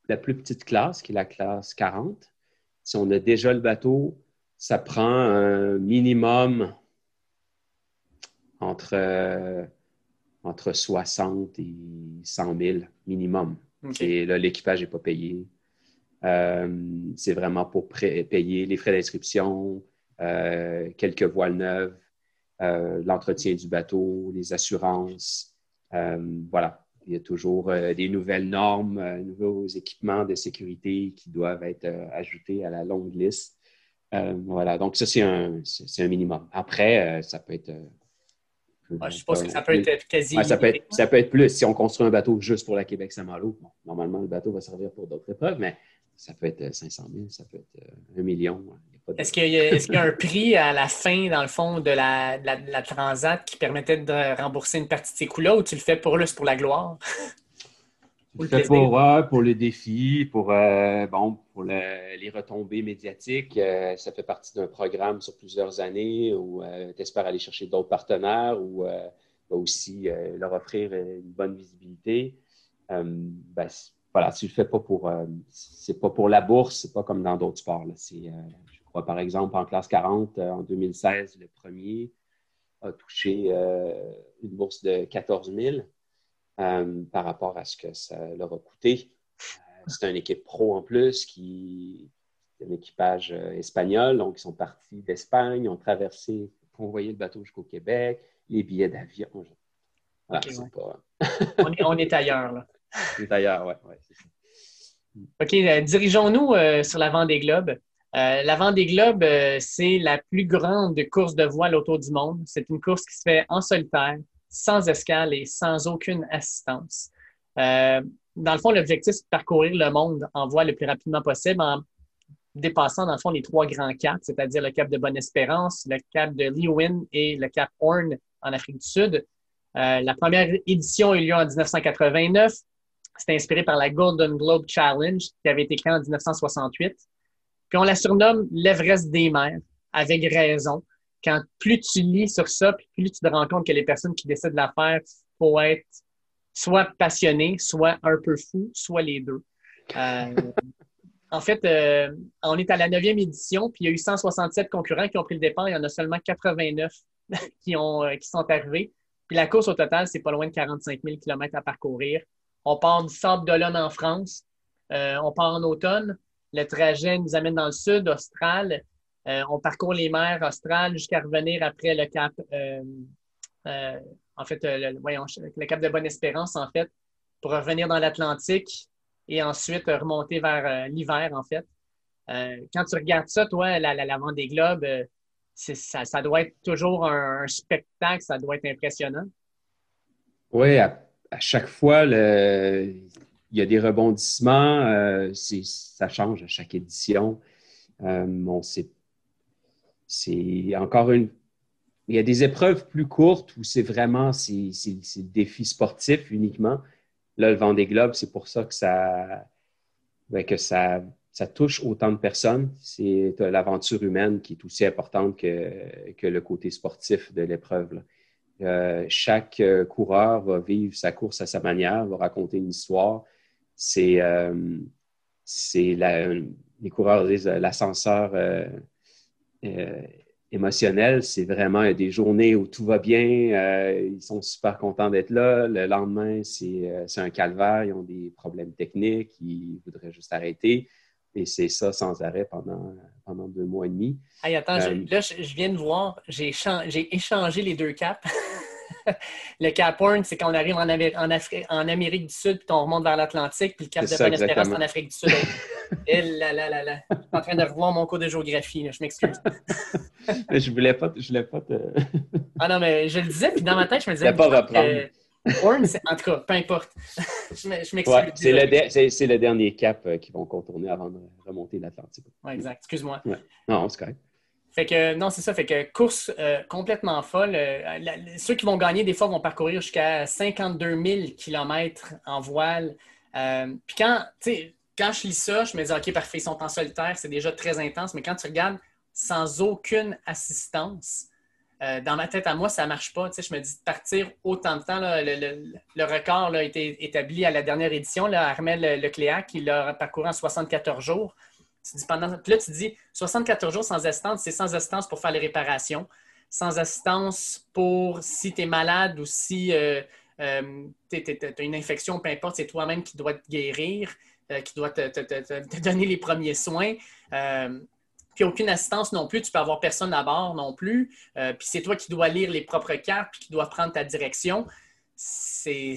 la plus petite classe, qui est la classe 40, si on a déjà le bateau, ça prend un minimum entre euh, entre 60 et 100 000 minimum. Et là, l'équipage n'est pas payé. Euh, c'est vraiment pour payer les frais d'inscription, euh, quelques voiles neuves, euh, l'entretien du bateau, les assurances. voilà. Il y a toujours des nouvelles normes, nouveaux équipements de sécurité qui doivent être ajoutés à la longue liste. voilà. Donc, ça, c'est un, un, minimum. Après, ça peut être je suppose que ça peut être quasi. ça, peut être, ça, peut être, plus. Si on construit un bateau juste pour la Québec-Saint-Malo, normalement, le bateau va servir pour d'autres épreuves, mais ça peut être 500 000, ça peut être 1 million. Il a Est-ce qu'il y, a un prix à la fin, dans le fond, de la, transat qui permettait de rembourser une partie de ces coûts-là ou tu le fais pour pour la gloire? Je le fais pour, pour les défis, pour, euh, bon, pour les retombées médiatiques. Euh, ça fait partie d'un programme sur plusieurs années où euh, tu espères aller chercher d'autres partenaires ou aussi leur offrir une bonne visibilité. Ben, voilà, tu le fais pas pour, c'est pas pour la bourse, c'est pas comme dans d'autres sports. C'est, par exemple, en classe 40, euh, en 2016, le premier a touché euh, une bourse de 14 000 euh, par rapport à ce que ça leur a coûté. C'est une équipe pro en plus qui est un équipage espagnol. Donc, ils sont partis d'Espagne, ont traversé, envoyé le bateau jusqu'au Québec, les billets d'avion. Voilà, on, est, ailleurs, là. On est ailleurs, oui. Ouais, OK, dirigeons-nous sur la des globes. Euh, la Vendée Globe, euh, c'est la plus grande course de voile autour du monde. C'est une course qui se fait en solitaire, sans escale et sans aucune assistance. Euh, dans le fond, l'objectif, c'est de parcourir le monde en voile le plus rapidement possible en dépassant, dans le fond, les trois grands caps, c'est-à-dire le cap de Bonne-Espérance, le cap de Leeuwin et le cap Horn en Afrique du Sud. la première édition a eu lieu en 1989. C'était inspiré par la Golden Globe Challenge qui avait été créée en 1968. Puis on la surnomme l'Everest des mers, avec raison. Quand plus tu lis sur ça, puis plus tu te rends compte que les personnes qui décident de la faire, faut être soit passionné, soit un peu fou, soit les deux. Euh, en fait, euh, on est à la neuvième édition, puis il y a eu 167 concurrents qui ont pris le départ. Il y en a seulement 89 qui, ont, euh, qui sont arrivés. Puis la course au total, c'est pas loin de 45 000 km à parcourir. On part du Sable d'Olonne en France. on part en automne. Le trajet nous amène dans le sud, austral. Euh, on parcourt les mers australes jusqu'à revenir après le cap, euh, euh, en fait, le, cap de Bonne-Espérance, en fait, pour revenir dans l'Atlantique et ensuite remonter vers l'hiver, en fait. quand tu regardes ça, toi, la, la, des globes, ça, ça, doit être toujours un, spectacle, ça doit être impressionnant. Oui, à, chaque fois, il y a des rebondissements, euh, ça change à chaque édition. Euh, c'est encore une. Il y a des épreuves plus courtes où c'est vraiment c'est le défi sportif uniquement. Là, le Vendée Globe, c'est pour ça que ça, ben, touche autant de personnes. C'est l'aventure humaine qui est aussi importante que, que le côté sportif de l'épreuve. Euh, chaque coureur va vivre sa course à sa manière, va raconter une histoire c'est euh, les coureurs disent euh, l'ascenseur euh, émotionnel. C'est vraiment des journées où tout va bien, ils sont super contents d'être là. Le lendemain, c'est un calvaire, ils ont des problèmes techniques, ils voudraient juste arrêter. Et c'est ça sans arrêt pendant, pendant deux mois et demi. attends, là, je, viens de voir, j'ai échangé les deux caps. le Cap Horn, c'est quand on arrive en, en, Amérique du Sud, puis on remonte vers l'Atlantique, puis le Cap de Bonne-Espérance, en Afrique du Sud. Et là, là, là, là. Je suis en train de revoir mon cours de géographie, je m'excuse. je voulais pas, je voulais pas te... ah non, mais je le disais, puis dans ma tête, je me disais... Je pas reprendre. Horn, en tout cas, peu importe. je m'excuse. Ouais, c'est le, le, dernier cap euh, qu'ils vont contourner avant de remonter l'Atlantique. Oui, exact. Excuse-moi. Non, c'est correct. Fait que non, c'est ça. Fait que course euh, complètement folle. Euh, ceux qui vont gagner, des fois, vont parcourir jusqu'à 52 000 km en voile. Euh, puis quand, quand je lis ça, je me dis, OK, parfait, ils sont en solitaire, c'est déjà très intense. Mais quand tu regardes sans aucune assistance, dans ma tête à moi, ça ne marche pas. je me dis, partir autant de temps, le, record a été établi à la dernière édition, là, Armel Lecléac, qui l'a parcouru en 74 jours. Là, tu dis 74 jours sans assistance, c'est sans assistance pour faire les réparations, sans assistance pour si tu es malade ou si euh, euh, tu as une infection, peu importe, c'est toi-même qui dois te guérir, euh, qui doit te, donner les premiers soins. puis aucune assistance non plus, tu peux avoir personne à bord non plus. puis c'est toi qui dois lire les propres cartes, puis qui dois prendre ta direction. C'est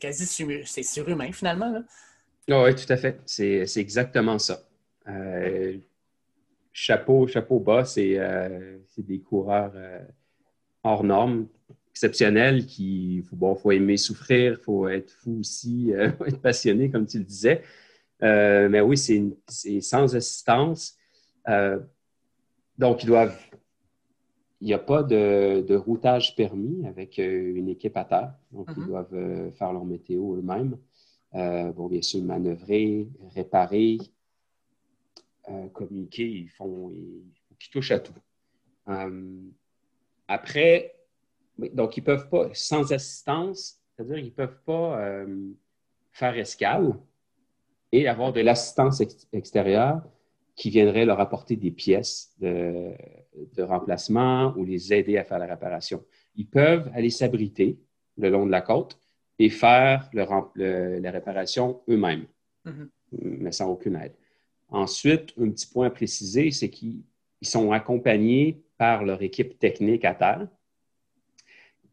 quasi surhumain finalement. Là. Ah oui, tout à fait. C'est exactement ça. Euh, chapeau, chapeau bas, c'est euh, des coureurs euh, hors normes, exceptionnels, qui bon, faut aimer souffrir, il faut être fou aussi, être passionné, comme tu le disais. mais oui, c'est sans assistance. donc, ils doivent. Il n'y a pas de, routage permis avec une équipe à terre. Donc, ils mm-hmm. doivent faire leur météo eux-mêmes. bon, bien sûr, manœuvrer, réparer, communiquer. Ils font. Ils, ils touchent à tout. après, donc, ils ne peuvent pas, sans assistance, c'est-à-dire qu'ils ne peuvent pas faire escale et avoir de l'assistance extérieure qui viendrait leur apporter des pièces de, remplacement ou les aider à faire la réparation. Ils peuvent aller s'abriter le long de la côte et faire la réparation eux-mêmes, mm-hmm. mais sans aucune aide. Ensuite, un petit point à préciser, c'est qu'ils sont accompagnés par leur équipe technique à terre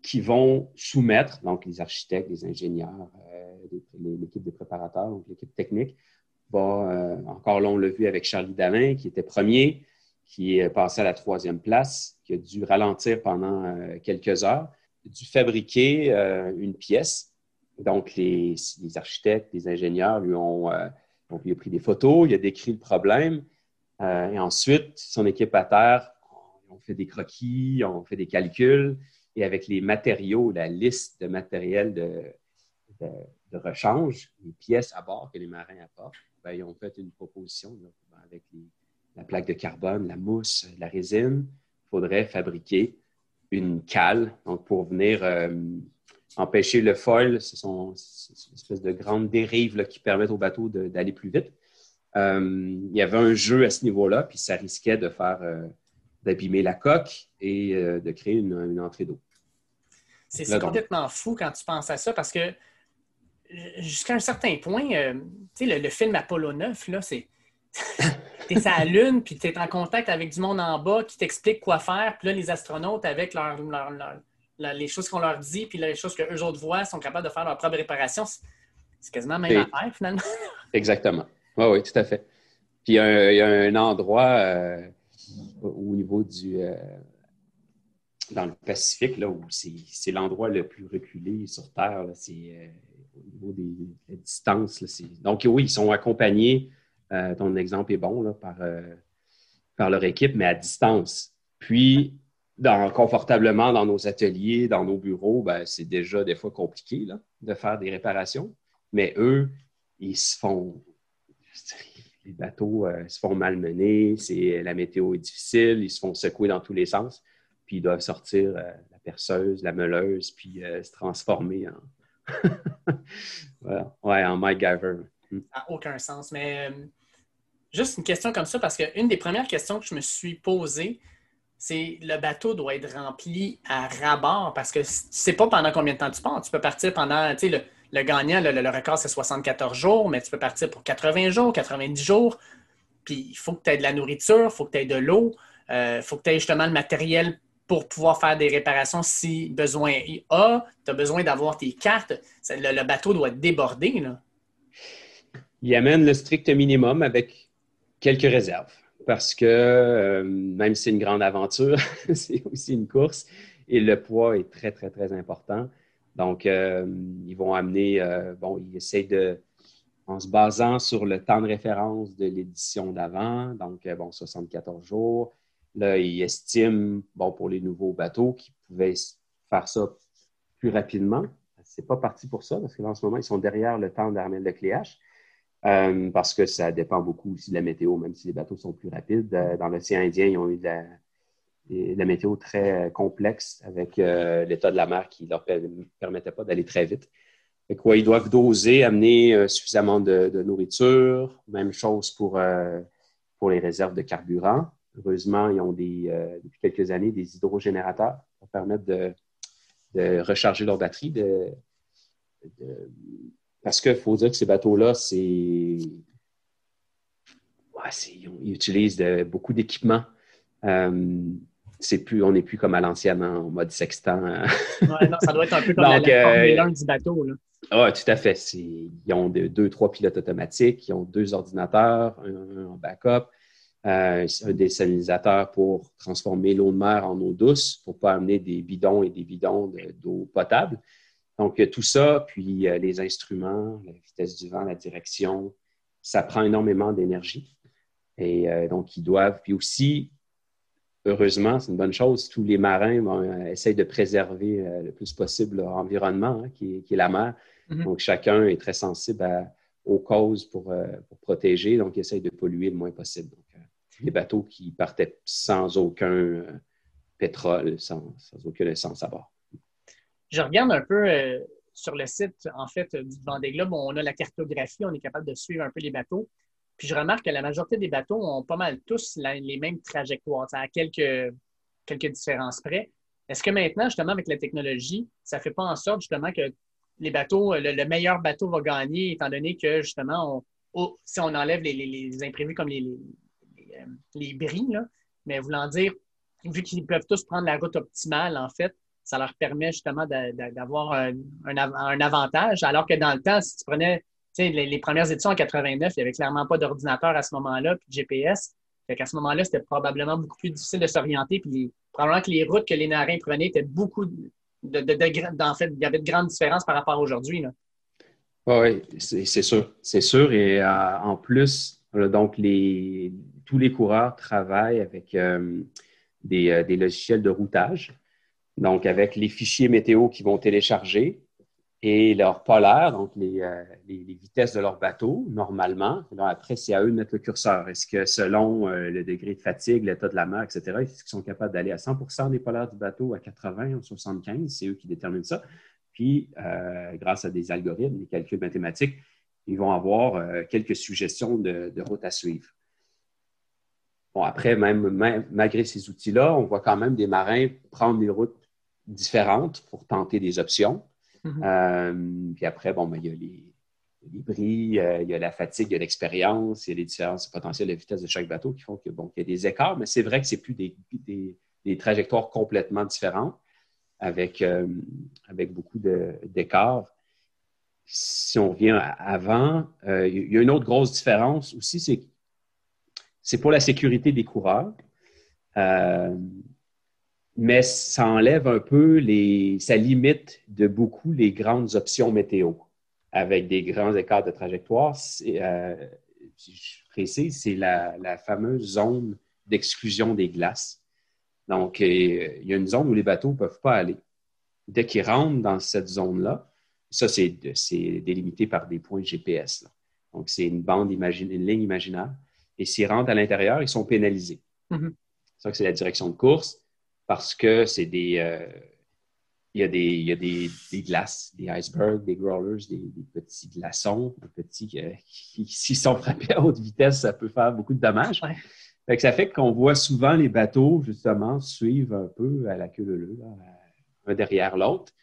qui vont soumettre, donc les architectes, les ingénieurs, euh, l'équipe des préparateurs, donc l'équipe technique, euh, encore là, on l'a vu avec Charlie Dalin, qui était premier, qui est passé à la troisième place, qui a dû ralentir pendant euh, quelques heures, dû fabriquer une pièce. Donc, les, architectes, les ingénieurs lui ont, donc, lui a pris des photos, il a décrit le problème. et ensuite, son équipe à terre, on fait des croquis, on fait des calculs et avec les matériaux, la liste de matériel de, rechange, les pièces à bord que les marins apportent, ben, ils ont fait une proposition avec la plaque de carbone, la mousse, la résine. Il faudrait fabriquer une cale donc pour venir euh, empêcher le foil. Ce sont une espèce de grandes dérives qui permettent au bateau d'aller plus vite. Euh, il y avait un jeu à ce niveau-là, puis ça risquait de faire euh, d'abîmer la coque et de créer une entrée d'eau. C'est complètement fou quand tu penses à ça parce que jusqu'à un certain point, euh, tu sais, le, film Apollo 9, là, c'est. t'es sur la Lune, puis t'es en contact avec du monde en bas qui t'explique quoi faire, puis là, les astronautes, avec leur, les choses qu'on leur dit, puis les choses qu'eux autres voient, sont capables de faire leur propre réparation. C'est quasiment la même affaire, finalement. Exactement. Oui, oui, tout à fait. Puis il y, a un endroit euh, au niveau du. Euh, dans le Pacifique, là, où c'est l'endroit le plus reculé sur Terre. C'est euh, au niveau des, distances. donc, oui, ils sont accompagnés. Euh, ton exemple est bon là, par, euh, par leur équipe, mais à distance. Puis, dans, confortablement dans nos ateliers, dans nos bureaux, ben, c'est déjà des fois compliqué là, de faire des réparations. Mais eux, ils se font. Les bateaux se font malmener, la météo est difficile, ils se font secouer dans tous les sens puis ils doivent sortir euh, la perceuse, la meuleuse, puis euh, se transformer en, voilà. ouais, en MacGyver. Hmm. Ça n'a aucun sens. Mais euh, juste une question comme ça, parce qu'une des premières questions que je me suis posée, c'est le bateau doit être rempli à rabord parce que tu sais pas pendant combien de temps tu pars. Tu peux partir pendant, tu sais, le, gagnant, le, record, c'est 74 jours, mais tu peux partir pour 80 jours, 90 jours. Puis il faut que tu aies de la nourriture, il faut que tu aies de l'eau, il faut que tu aies justement le matériel pour pouvoir faire des réparations si besoin y a. Tu as besoin d'avoir tes cartes. Le, bateau doit déborder. Là. Il amène le strict minimum avec quelques réserves parce que euh, même si c'est une grande aventure, c'est aussi une course et le poids est très, très, très important. Donc, euh, ils vont amener, euh, bon, ils essayent de, en se basant sur le temps de référence de l'édition d'avant, donc, bon, 74 jours, Là, ils estiment, bon, pour les nouveaux bateaux, qu'ils pouvaient faire ça plus rapidement. C'est pas parti pour ça, parce que en ce moment, ils sont derrière le temps d'armer le cléage, euh, parce que ça dépend beaucoup aussi de la météo, même si les bateaux sont plus rapides. Euh, dans l'océan Indien, ils ont eu de la, météo très complexe avec euh, l'état de la mer qui ne leur permettait pas d'aller très vite. ils doivent doser, amener suffisamment de, de, nourriture. Même chose pour, pour les réserves de carburant. Heureusement, ils ont des, euh, depuis quelques années des hydrogénérateurs pour permettre de, recharger leur batterie. Parce qu'il faut dire que ces bateaux-là, c'est. ils utilisent beaucoup d'équipements. Euh, plus, on n'est plus comme à l'ancienne en mode sextant. ouais, non, ça doit être un peu comme Donc, la, euh, du bateau. Oui, tout à fait. Ils ont deux, trois pilotes automatiques, ils ont deux ordinateurs, un en backup, euh, un désalinisateurs pour transformer l'eau de mer en eau douce, pour pas amener des bidons et des bidons d'eau potable. Donc, tout ça, puis euh, les instruments, la vitesse du vent, la direction, ça prend énormément d'énergie. Et euh, donc, ils doivent, puis aussi, heureusement, c'est une bonne chose. Tous les marins bon, essayent de préserver le plus possible leur environnement, hein, qui, est la mer. Mm-hmm. Donc, chacun est très sensible aux causes pour, pour, protéger, donc ils essayent de polluer le moins possible. Donc, les bateaux qui partaient sans aucun pétrole, sans, sans aucune essence à bord. Je regarde un peu sur le site, en fait, du Vendée Globe, on a la cartographie, on est capable de suivre un peu les bateaux. Puis je remarque que la majorité des bateaux ont pas mal tous les mêmes trajectoires, à quelques, quelques différences près. Est-ce que maintenant, justement, avec la technologie, ça ne fait pas en sorte, justement, que les bateaux, le, meilleur bateau va gagner, étant donné que, justement, si on enlève les, imprévus comme les, les, bris, mais voulant dire, vu qu'ils peuvent tous prendre la route optimale, en fait, ça leur permet justement d'avoir un, avantage. Alors que dans le temps, si tu prenais les, premières éditions en 89, il n'y avait clairement pas d'ordinateur à ce moment-là, puis de GPS. Fait qu'à ce moment-là, c'était probablement beaucoup plus difficile de s'orienter. Puis probablement que les routes que les narins prenaient étaient beaucoup de, en fait, il y avait de grandes différences par rapport à aujourd'hui. Oui, c'est sûr. C'est sûr. Et euh, en plus, donc les, tous les coureurs travaillent avec euh, euh, des, logiciels de routage. Donc, avec les fichiers météo qu'ils vont télécharger et leur polaire, donc les, euh, vitesses de leur bateau, normalement. après, c'est à eux de mettre le curseur. Est-ce que selon euh, le degré de fatigue, l'état de la mer, etc., est-ce qu'ils sont capables d'aller à 100% des polaires du bateau, à 80 ou 75%? C'est eux qui déterminent ça. Puis, euh, grâce à des algorithmes, des calculs mathématiques, ils vont avoir quelques suggestions de, de route à suivre. Bon, après, même, même malgré ces outils-là, on voit quand même des marins prendre des routes différentes pour tenter des options. Mhm. Euh, puis après, bon, ben, il y a les, bris, euh, il y a la fatigue, il y a l'expérience, il y a les différences potentielles de vitesse de chaque bateau qui font que, bon, qu'il y a des écarts, mais c'est vrai que c'est plus des, des, trajectoires complètement différentes avec, euh, avec beaucoup d'écarts. Si on revient avant, il y a une autre grosse différence aussi, c'est c'est pour la sécurité des coureurs mais ça enlève un peu les. ça limite de beaucoup les grandes options météo avec des grands écarts de trajectoire. Euh, je précise, c'est la, fameuse zone d'exclusion des glaces. Donc, euh, il y a une zone où les bateaux ne peuvent pas aller. Dès qu'ils rentrent dans cette zone-là, ça, c'est délimité par des points GPS. Donc, c'est une bande, une ligne imaginaire. Et s'ils rentrent à l'intérieur, ils sont pénalisés. Mm-hmm. Ça, c'est la direction de course parce que c'est des. Euh, il y a, des, il y a des, des, glaces, des icebergs, des growlers, des, petits glaçons, des petits euh, qui, s'ils sont frappés à haute vitesse, ça peut faire beaucoup de dommages. ça fait qu'on voit souvent les bateaux, justement, suivre un peu à la queue leu, un derrière l'autre,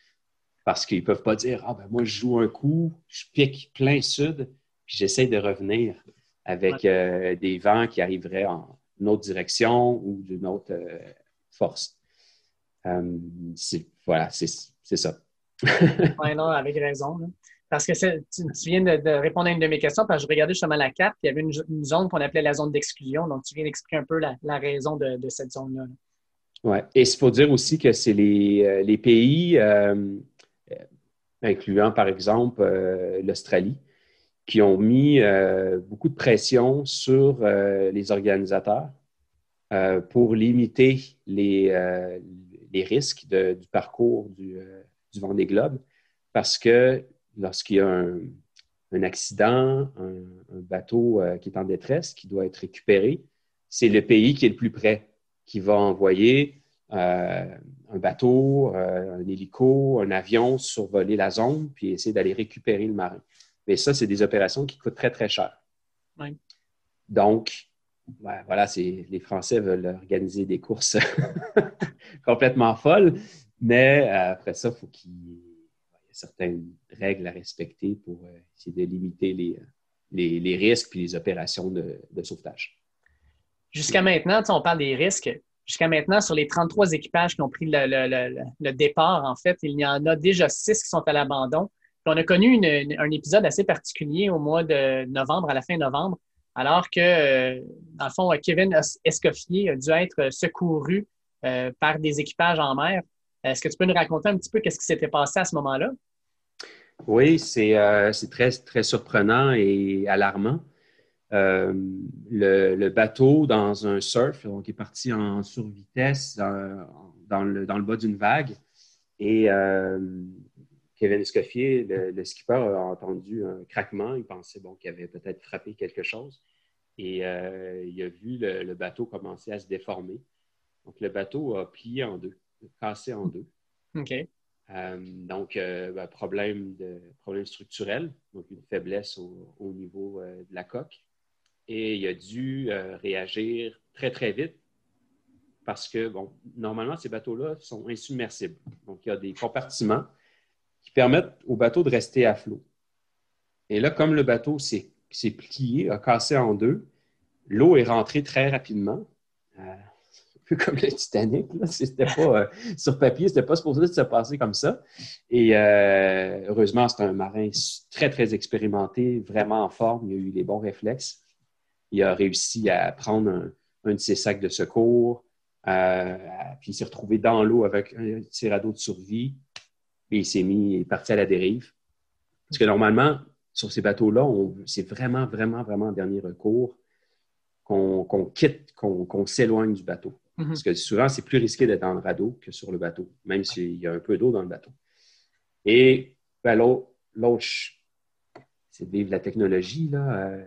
parce qu'ils ne peuvent pas dire Ah, ben moi, je joue un coup, je pique plein sud, puis j'essaie de revenir avec euh, des vents qui arriveraient en une autre direction ou d'une autre force. Euh, voilà, c'est ça. oui, non, avec raison. Parce que tu, viens de, répondre à une de mes questions, parce que je regardais justement la carte, il y avait une, zone qu'on appelait la zone d'exclusion. Donc, tu viens d'expliquer un peu la, raison de, cette zone-là. Oui. Et il faut dire aussi que c'est les, euh, pays, euh, incluant par exemple l'Australie, qui ont mis beaucoup de pression sur les organisateurs euh, pour limiter les, euh, les risques du parcours du, euh, du Vendée Globe parce que lorsqu'il y a un, un accident, un, bateau qui est en détresse, qui doit être récupéré, c'est le pays qui est le plus près qui va envoyer un bateau, un hélico, un avion survoler la zone puis essayer d'aller récupérer le marin. Mais ça, c'est des opérations qui coûtent très, très cher. Donc, voilà, les Français veulent organiser des courses complètement folles, mais euh, après ça, il faut qu'il y ait certaines règles à respecter pour euh, essayer de limiter les, les, risques puis les opérations de, sauvetage. Jusqu'à maintenant, on parle des risques. Jusqu'à maintenant, sur les 33 équipages qui ont pris le, départ, en fait, il y en a déjà six qui sont à l'abandon. On a connu un épisode assez particulier au mois de novembre, à la fin novembre, alors que, euh, dans le fond, Kevin Escoffier a dû être secouru euh, par des équipages en mer. Est-ce que tu peux nous raconter un petit peu qu'est-ce qui s'était passé à ce moment-là? Oui, c'est euh, très, très surprenant et alarmant. le, bateau dans un surf, donc est parti en survitesse dans, le, dans le bas d'une vague. Et Kevin Escoffier, le, skipper, a entendu un craquement. Il pensait bon, qu'il avait peut-être frappé quelque chose. Et il a vu le, bateau commencer à se déformer. Donc, le bateau a plié en deux, cassé en deux. OK. Euh, donc, euh, ben, problème, de, problème structurel, donc une faiblesse au, niveau euh, de la coque. Et il a dû réagir très, très vite parce que, bon, normalement, ces bateaux-là sont insubmersibles. Donc, il y a des compartiments qui permettent au bateau de rester à flot. Et là, comme le bateau s'est plié, a cassé en deux, l'eau est rentrée très rapidement peu comme le Titanic. C'était pas, euh, sur papier, c'était pas supposé se passer comme ça. Et euh, heureusement, c'est un marin très, très expérimenté, vraiment en forme. Il a eu les bons réflexes. Il a réussi à prendre un, de ses sacs de secours, euh, puis il s'est retrouvé dans l'eau avec un tirado de survie. Et il s'est mis, il est parti à la dérive. Parce que normalement, sur ces bateaux-là, c'est vraiment, vraiment, vraiment en dernier recours qu'on quitte, qu'on s'éloigne du bateau. Mhm. Parce que souvent, c'est plus risqué d'être dans le radeau que sur le bateau, même s'il y a un peu d'eau dans le bateau. Et ben, l'autre, c'est de la technologie. Là. Euh,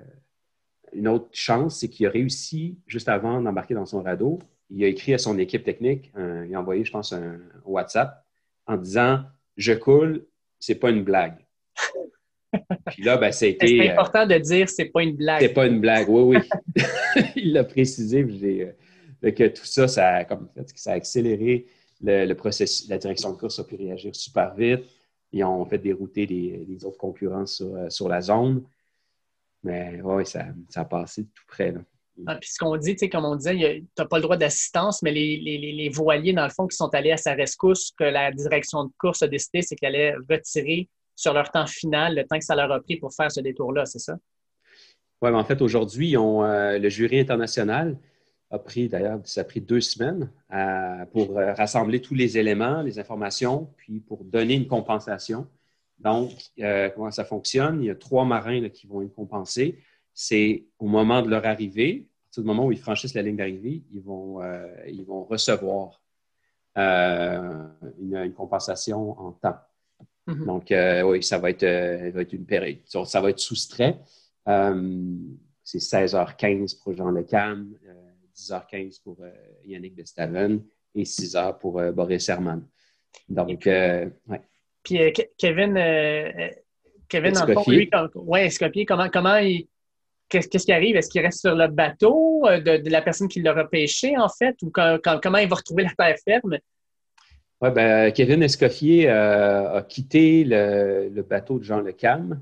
une autre chance, c'est qu'il a réussi, juste avant d'embarquer dans son radeau, il a écrit à son équipe technique, il a envoyé, je pense, un, WhatsApp en disant Je coule, c'est pas une blague. Puis là, ben, C'est euh, important de dire c'est pas une blague. C'est pas une blague, oui, oui. il l'a précisé, j'ai euh, que tout ça, ça a, comme, ça a accéléré le, processus. La direction de course a pu réagir super vite. Ils ont fait dérouter les, autres concurrents euh, sur, la zone. Mais oui, ça, ça, a passé tout près. Là. Ah, puis ce qu'on dit, comme on disait, tu n'as pas le droit d'assistance, mais les, voiliers, dans le fond, qui sont allés à sa rescousse, que la direction de course a décidé, c'est qu'elle allait retirer sur leur temps final le temps que ça leur a pris pour faire ce détour-là, c'est ça? Oui, mais en fait, aujourd'hui, euh, le jury international a pris, d'ailleurs, ça a pris deux semaines euh, pour euh, rassembler tous les éléments, les informations, puis pour donner une compensation. Donc, comment ça fonctionne? Il y a trois marins qui vont être compensés. C'est au moment de leur arrivée, à partir du moment où ils franchissent la ligne d'arrivée, ils vont, ils vont recevoir une, compensation en temps. Mm-hmm. Donc, oui, ça va, être, va être une période. Ça va être soustrait. c'est 16h15 pour Jean Lecam, 10h15 pour euh, Yannick Bestaven et 6h pour euh, Boris Herman. Donc, euh, ouais. Puis Kevin, Kevin, le fond, lui, ouais, comment, comment il. Qu'est-ce qui arrive? Est-ce qu'il reste sur le bateau de, la personne qui l'aura pêché, en fait, ou comment il va retrouver la terre ferme? Oui, ben, Kevin Escoffier a quitté le, bateau de Jean Le Cam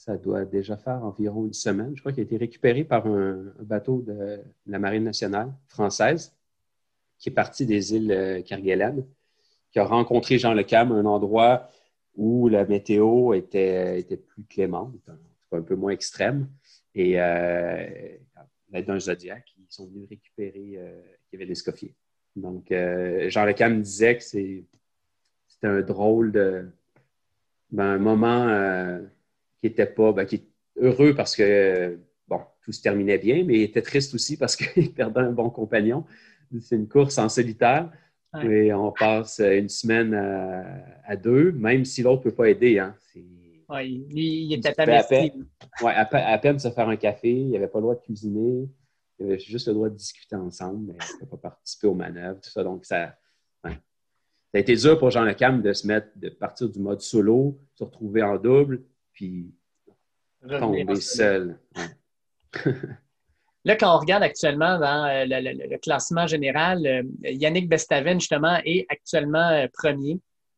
ça doit déjà faire environ une semaine. Je crois qu'il a été récupéré par un, bateau de la Marine nationale française qui est parti des îles euh, Kerguelen, qui a rencontré Jean Le Cam, un endroit où la météo était, était plus clémente, un peu moins extrême. Et euh, l'aide d'un Zodiac, ils sont venus récupérer euh, Kevin Escoffier. Donc, euh, Jean Le Cam disait que c'était un drôle de. Ben, un moment qui était pas, ben, qui est heureux parce que, bon, tout se terminait bien, mais il était triste aussi parce qu'il perdait un bon compagnon. C'est une course en solitaire. Et on passe une semaine à, deux, même si l'autre ne peut pas aider. Hein. Oui, il était à peine, ouais, à, peine se faire un café, il n'avait pas le droit de cuisiner, il avait juste le droit de discuter ensemble, mais il ne pas participer aux manœuvres, tout ça. Donc, ça, ça a été dur pour Jean Lecam de se mettre, de partir du mode solo, se retrouver en double, puis tomber seul. Là, quand on regarde actuellement dans euh, le, classement général, euh, Yannick Bestaven, justement, est actuellement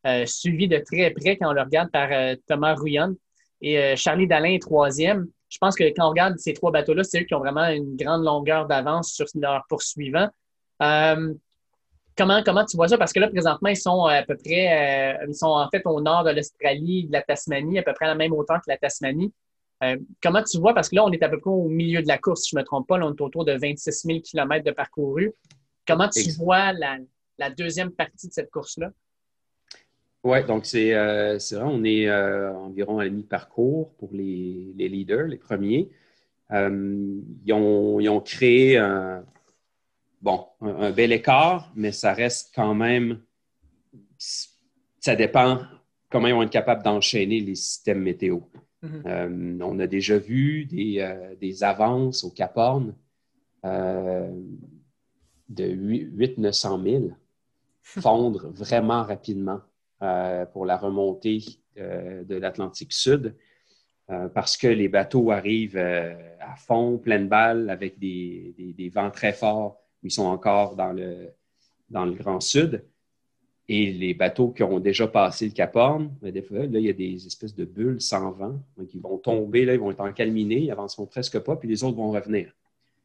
euh, suivi de très près quand on le regarde par Thomas Rouillon. Et Charlie Dalin est troisième. Je pense que quand on regarde ces trois bateaux-là, c'est eux qui ont vraiment une grande longueur d'avance sur leurs poursuivants. Comment, comment tu vois ça? Parce que là, présentement, ils sont à peu près, euh, ils sont en fait au nord de l'Australie, de la Tasmanie, à peu près à la même hauteur que la Tasmanie. Euh, comment tu vois? Parce que là, on est à peu près au milieu de la course, si je ne me trompe pas. Là, on est autour de 26 000 km de parcouru. Comment tu vois la, deuxième partie de cette course-là? Oui, donc c'est euh, vrai, on est environ à la mi-parcours pour les, les, leaders, les premiers. ils, ont, créé un, bon, un, bel écart, mais ça reste quand même, ça dépend comment ils vont être capables d'enchaîner les systèmes météo. Mm-hmm. on a déjà vu des, des avances au Cap Horn de 800-900 000 fondre vraiment rapidement euh, pour la remontée euh, de l'Atlantique Sud euh, parce que les bateaux arrivent à fond, pleine balle, avec des, vents très forts. Ils sont encore dans le, dans le Grand Sud. Et les bateaux qui ont déjà passé le Cap Horn, ben, des fois, là, il y a des espèces de bulles sans vent. Donc, ils vont tomber, là, ils vont être encalminés, ils avanceront presque pas, puis les autres vont revenir.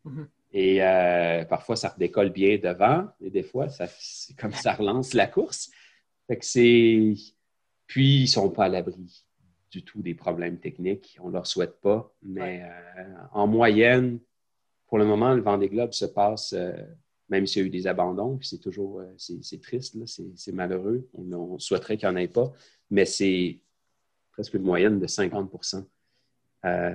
Mm-hmm. Et euh, parfois, ça redécolle bien devant, et des fois, c'est comme ça relance la course. Fait que c'est... Puis, ils ne sont pas à l'abri du tout des problèmes techniques. On ne leur souhaite pas. Mais euh, en moyenne, pour le moment, le vent des globes se passe, euh, même s'il y a eu des abandons, c'est toujours c'est triste, c'est malheureux. On, souhaiterait qu'il n'y en ait pas, mais c'est presque une moyenne de 50%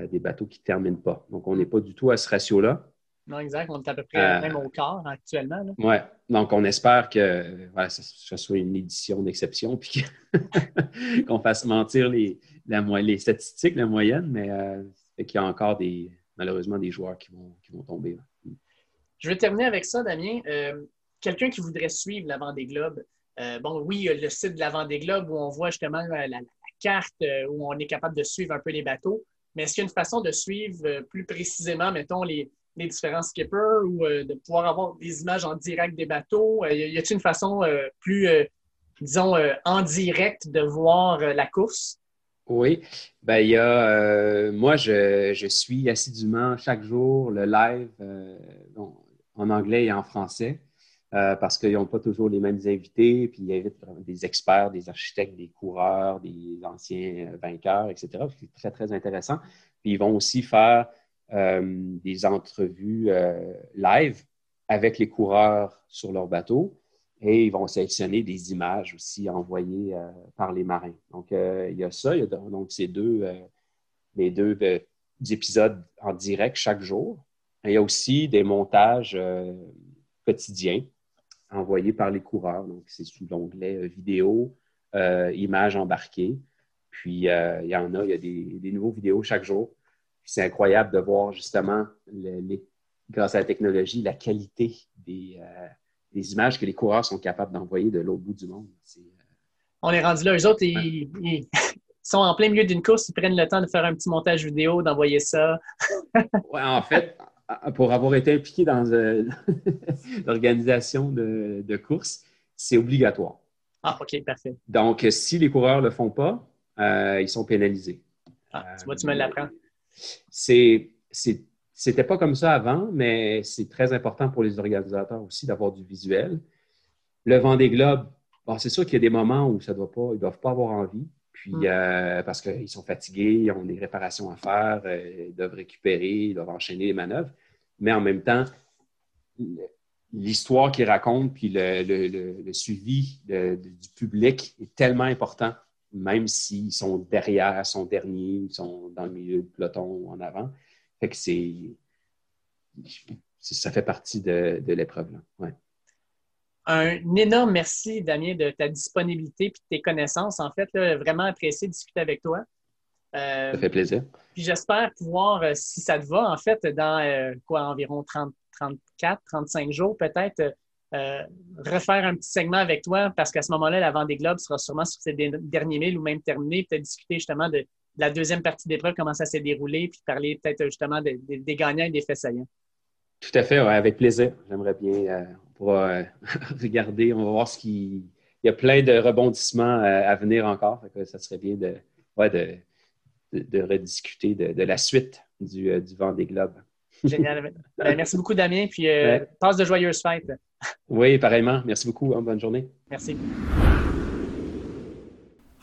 des bateaux qui ne terminent pas. Donc, on n'est pas du tout à ce ratio-là. Non, exact. On est à peu près euh, même au quart actuellement. Oui. Donc, on espère que ce soit une édition d'exception puis qu'on fasse mentir les, statistiques, la moyenne, mais euh, qu'il y a encore malheureusement des joueurs qui vont, tomber. Je vais terminer avec ça, Damien. Euh, quelqu'un qui voudrait suivre l'avant des globes, bon, oui, le site de l'avant des globes où on voit justement la carte où on est capable de suivre un peu les bateaux. Mais est-ce qu'il y a une façon de suivre plus précisément, mettons, les, les différents skippers ou euh, de pouvoir avoir des images en direct des bateaux? Euh, y a-t-il une façon euh, plus, disons, en direct de voir la course? Oui, ben, y a, moi, je, suis assidûment chaque jour le live en anglais et en français. parce qu'ils n'ont pas toujours les mêmes invités, puis ils invitent des experts, des architectes, des coureurs, des anciens vainqueurs, etc. C'est très, très intéressant. Puis ils vont aussi faire des entrevues euh, live avec les coureurs sur leur bateau et ils vont sélectionner des images aussi envoyées euh, par les marins. Donc, il y a ça, il y a donc ces deux, les deux épisodes en direct chaque jour. il y a aussi des montages quotidiens envoyés par les coureurs. Donc, c'est sous l'onglet vidéo, images embarquées. Puis, il y en a, il y a des, des nouveaux vidéos chaque jour c'est incroyable de voir justement, grâce à la technologie, la qualité euh, des, images que les coureurs sont capables d'envoyer de l'autre bout du monde. Euh, On est rendu là. Eux autres, ils, sont en plein milieu d'une course, ils prennent le temps de faire un petit montage vidéo, d'envoyer ça. oui, en fait, pour avoir été impliqué dans euh, l'organisation de, de courses, c'est obligatoire. Ah, OK, parfait. Donc, si les coureurs ne le font pas, ils sont pénalisés. Ah, tu vois, tu me l'apprends. C'est, c'était pas comme ça avant, mais c'est très important pour les organisateurs aussi d'avoir du visuel. Le vent des globes, c'est sûr qu'il y a des moments où ça doit pas, ils ne doivent pas avoir envie, puis mm. euh, parce qu'ils sont fatigués, ils ont des réparations à faire, euh, ils doivent récupérer, ils doivent enchaîner les manœuvres. Mais en même temps, l'histoire qu'ils racontent, puis le, suivi du public est tellement important même s'ils sont derrière son dernier, ils sont dans le milieu du peloton ou en avant. Fait que c'est. Ça fait partie de, l'épreuve. Ouais. Un énorme merci, Damien, de ta disponibilité et de tes connaissances. En fait, vraiment apprécié de discuter avec toi. Euh, ça fait plaisir. Puis j'espère pouvoir, euh, si ça te va, en fait, dans euh, quoi, environ 30, 34, 35 jours, peut-être euh, refaire un petit segment avec toi parce qu'à ce moment-là, la des globes sera sûrement sur ces derniers milles ou même terminé. Peut-être discuter justement de, la deuxième partie d'épreuve, comment ça s'est déroulé, puis parler peut-être justement des gagnants et des faits saillants. Tout à fait, avec plaisir. J'aimerais bien. Euh, on pourra euh, regarder, on va voir ce qui. Il y a plein de rebondissements à venir encore. ça serait bien de, rediscuter de, la suite du, du vent des globes. Génial. Ben, merci beaucoup, Damien. Puis passe de joyeuses fêtes. Oui, pareillement. Merci beaucoup. Hein. Bonne journée. Merci.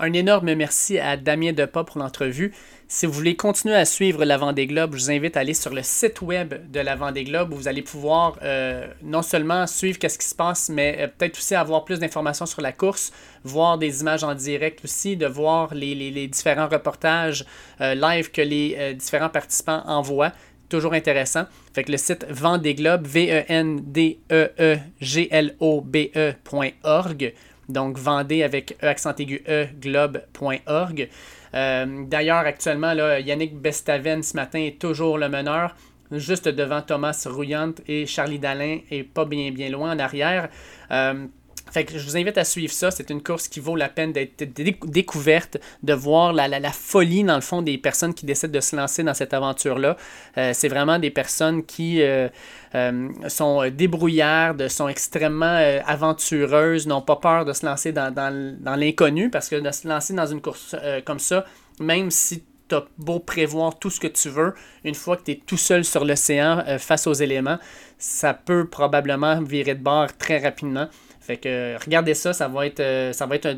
Un énorme merci à Damien Depas pour l'entrevue. Si vous voulez continuer à suivre l'Avant des Globes, je vous invite à aller sur le site web de l'Avant des Globes où vous allez pouvoir euh, non seulement suivre qu'est-ce qui se passe, mais euh, peut-être aussi avoir plus d'informations sur la course, voir des images en direct aussi, de voir les, différents reportages euh, live que les différents participants envoient toujours intéressant. Fait que le site Vendée-Globe, V-E-N-D-E-E-G-L-O-B-E.org. Donc Vendée avec E accent aigu E, globe.org. Euh, D'ailleurs, actuellement, là, Yannick Bestaven ce matin est toujours le meneur juste devant Thomas Rouillant et Charlie Dalin et pas bien bien loin en arrière. Euh, fait que je vous invite à suivre ça. C'est une course qui vaut la peine d'être découverte, de voir la, la, folie, dans le fond, des personnes qui décident de se lancer dans cette aventure-là. Euh, c'est vraiment des personnes qui euh, euh, sont débrouillardes, sont extrêmement aventureuses, n'ont pas peur de se lancer dans, dans, dans l'inconnu, parce que de se lancer dans une course comme ça, même si tu as beau prévoir tout ce que tu veux, une fois que tu es tout seul sur l'océan face aux éléments, ça peut probablement virer de bord très rapidement. Fait que regardez ça, ça va être, euh, ça va être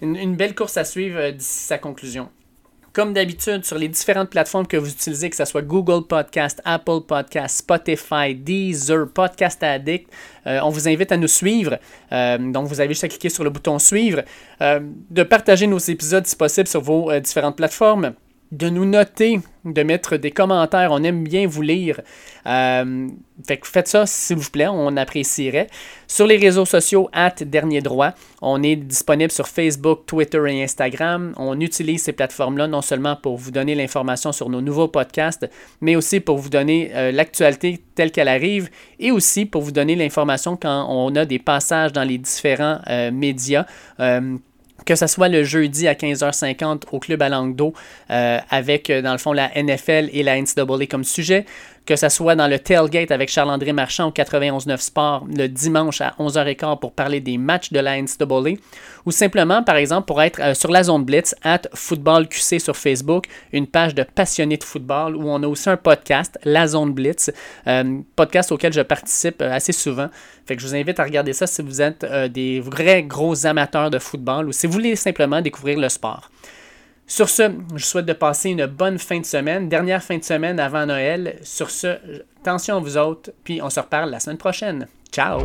une, belle course à suivre euh, d'ici sa conclusion. Comme d'habitude, sur les différentes plateformes que vous utilisez, que ce soit Google Podcast, Apple Podcast, Spotify, Deezer, Podcast Addict, euh, on vous invite à nous suivre. donc, vous avez juste à cliquer sur le bouton Suivre, de partager nos épisodes si possible sur vos différentes plateformes de nous noter, de mettre des commentaires. On aime bien vous lire. Euh, fait faites ça, s'il vous plaît, on apprécierait. Sur les réseaux sociaux, at Dernier Droit, on est disponible sur Facebook, Twitter et Instagram. On utilise ces plateformes-là non seulement pour vous donner l'information sur nos nouveaux podcasts, mais aussi pour vous donner euh, l'actualité telle qu'elle arrive et aussi pour vous donner l'information quand on a des passages dans les différents euh, médias que ce soit le jeudi à 15h50 au Club à Langue d'eau, euh, avec, euh, dans le fond, la NFL et la NCAA comme sujet, que ce soit dans le tailgate avec Charles-André Marchand au 91.9 Sport le dimanche à 11h15 pour parler des matchs de la NCAA, ou simplement, par exemple, pour être euh, sur la zone Blitz, at Football QC sur Facebook, une page de passionnés de football, où on a aussi un podcast, La Zone Blitz, euh, podcast auquel je participe euh, assez souvent. Fait que je vous invite à regarder ça si vous êtes des vrais gros amateurs de football ou si vous voulez simplement découvrir le sport. Sur ce, je souhaite de passer une bonne fin de semaine, dernière fin de semaine avant Noël. Sur ce, attention à vous autres, puis on se reparle la semaine prochaine. Ciao!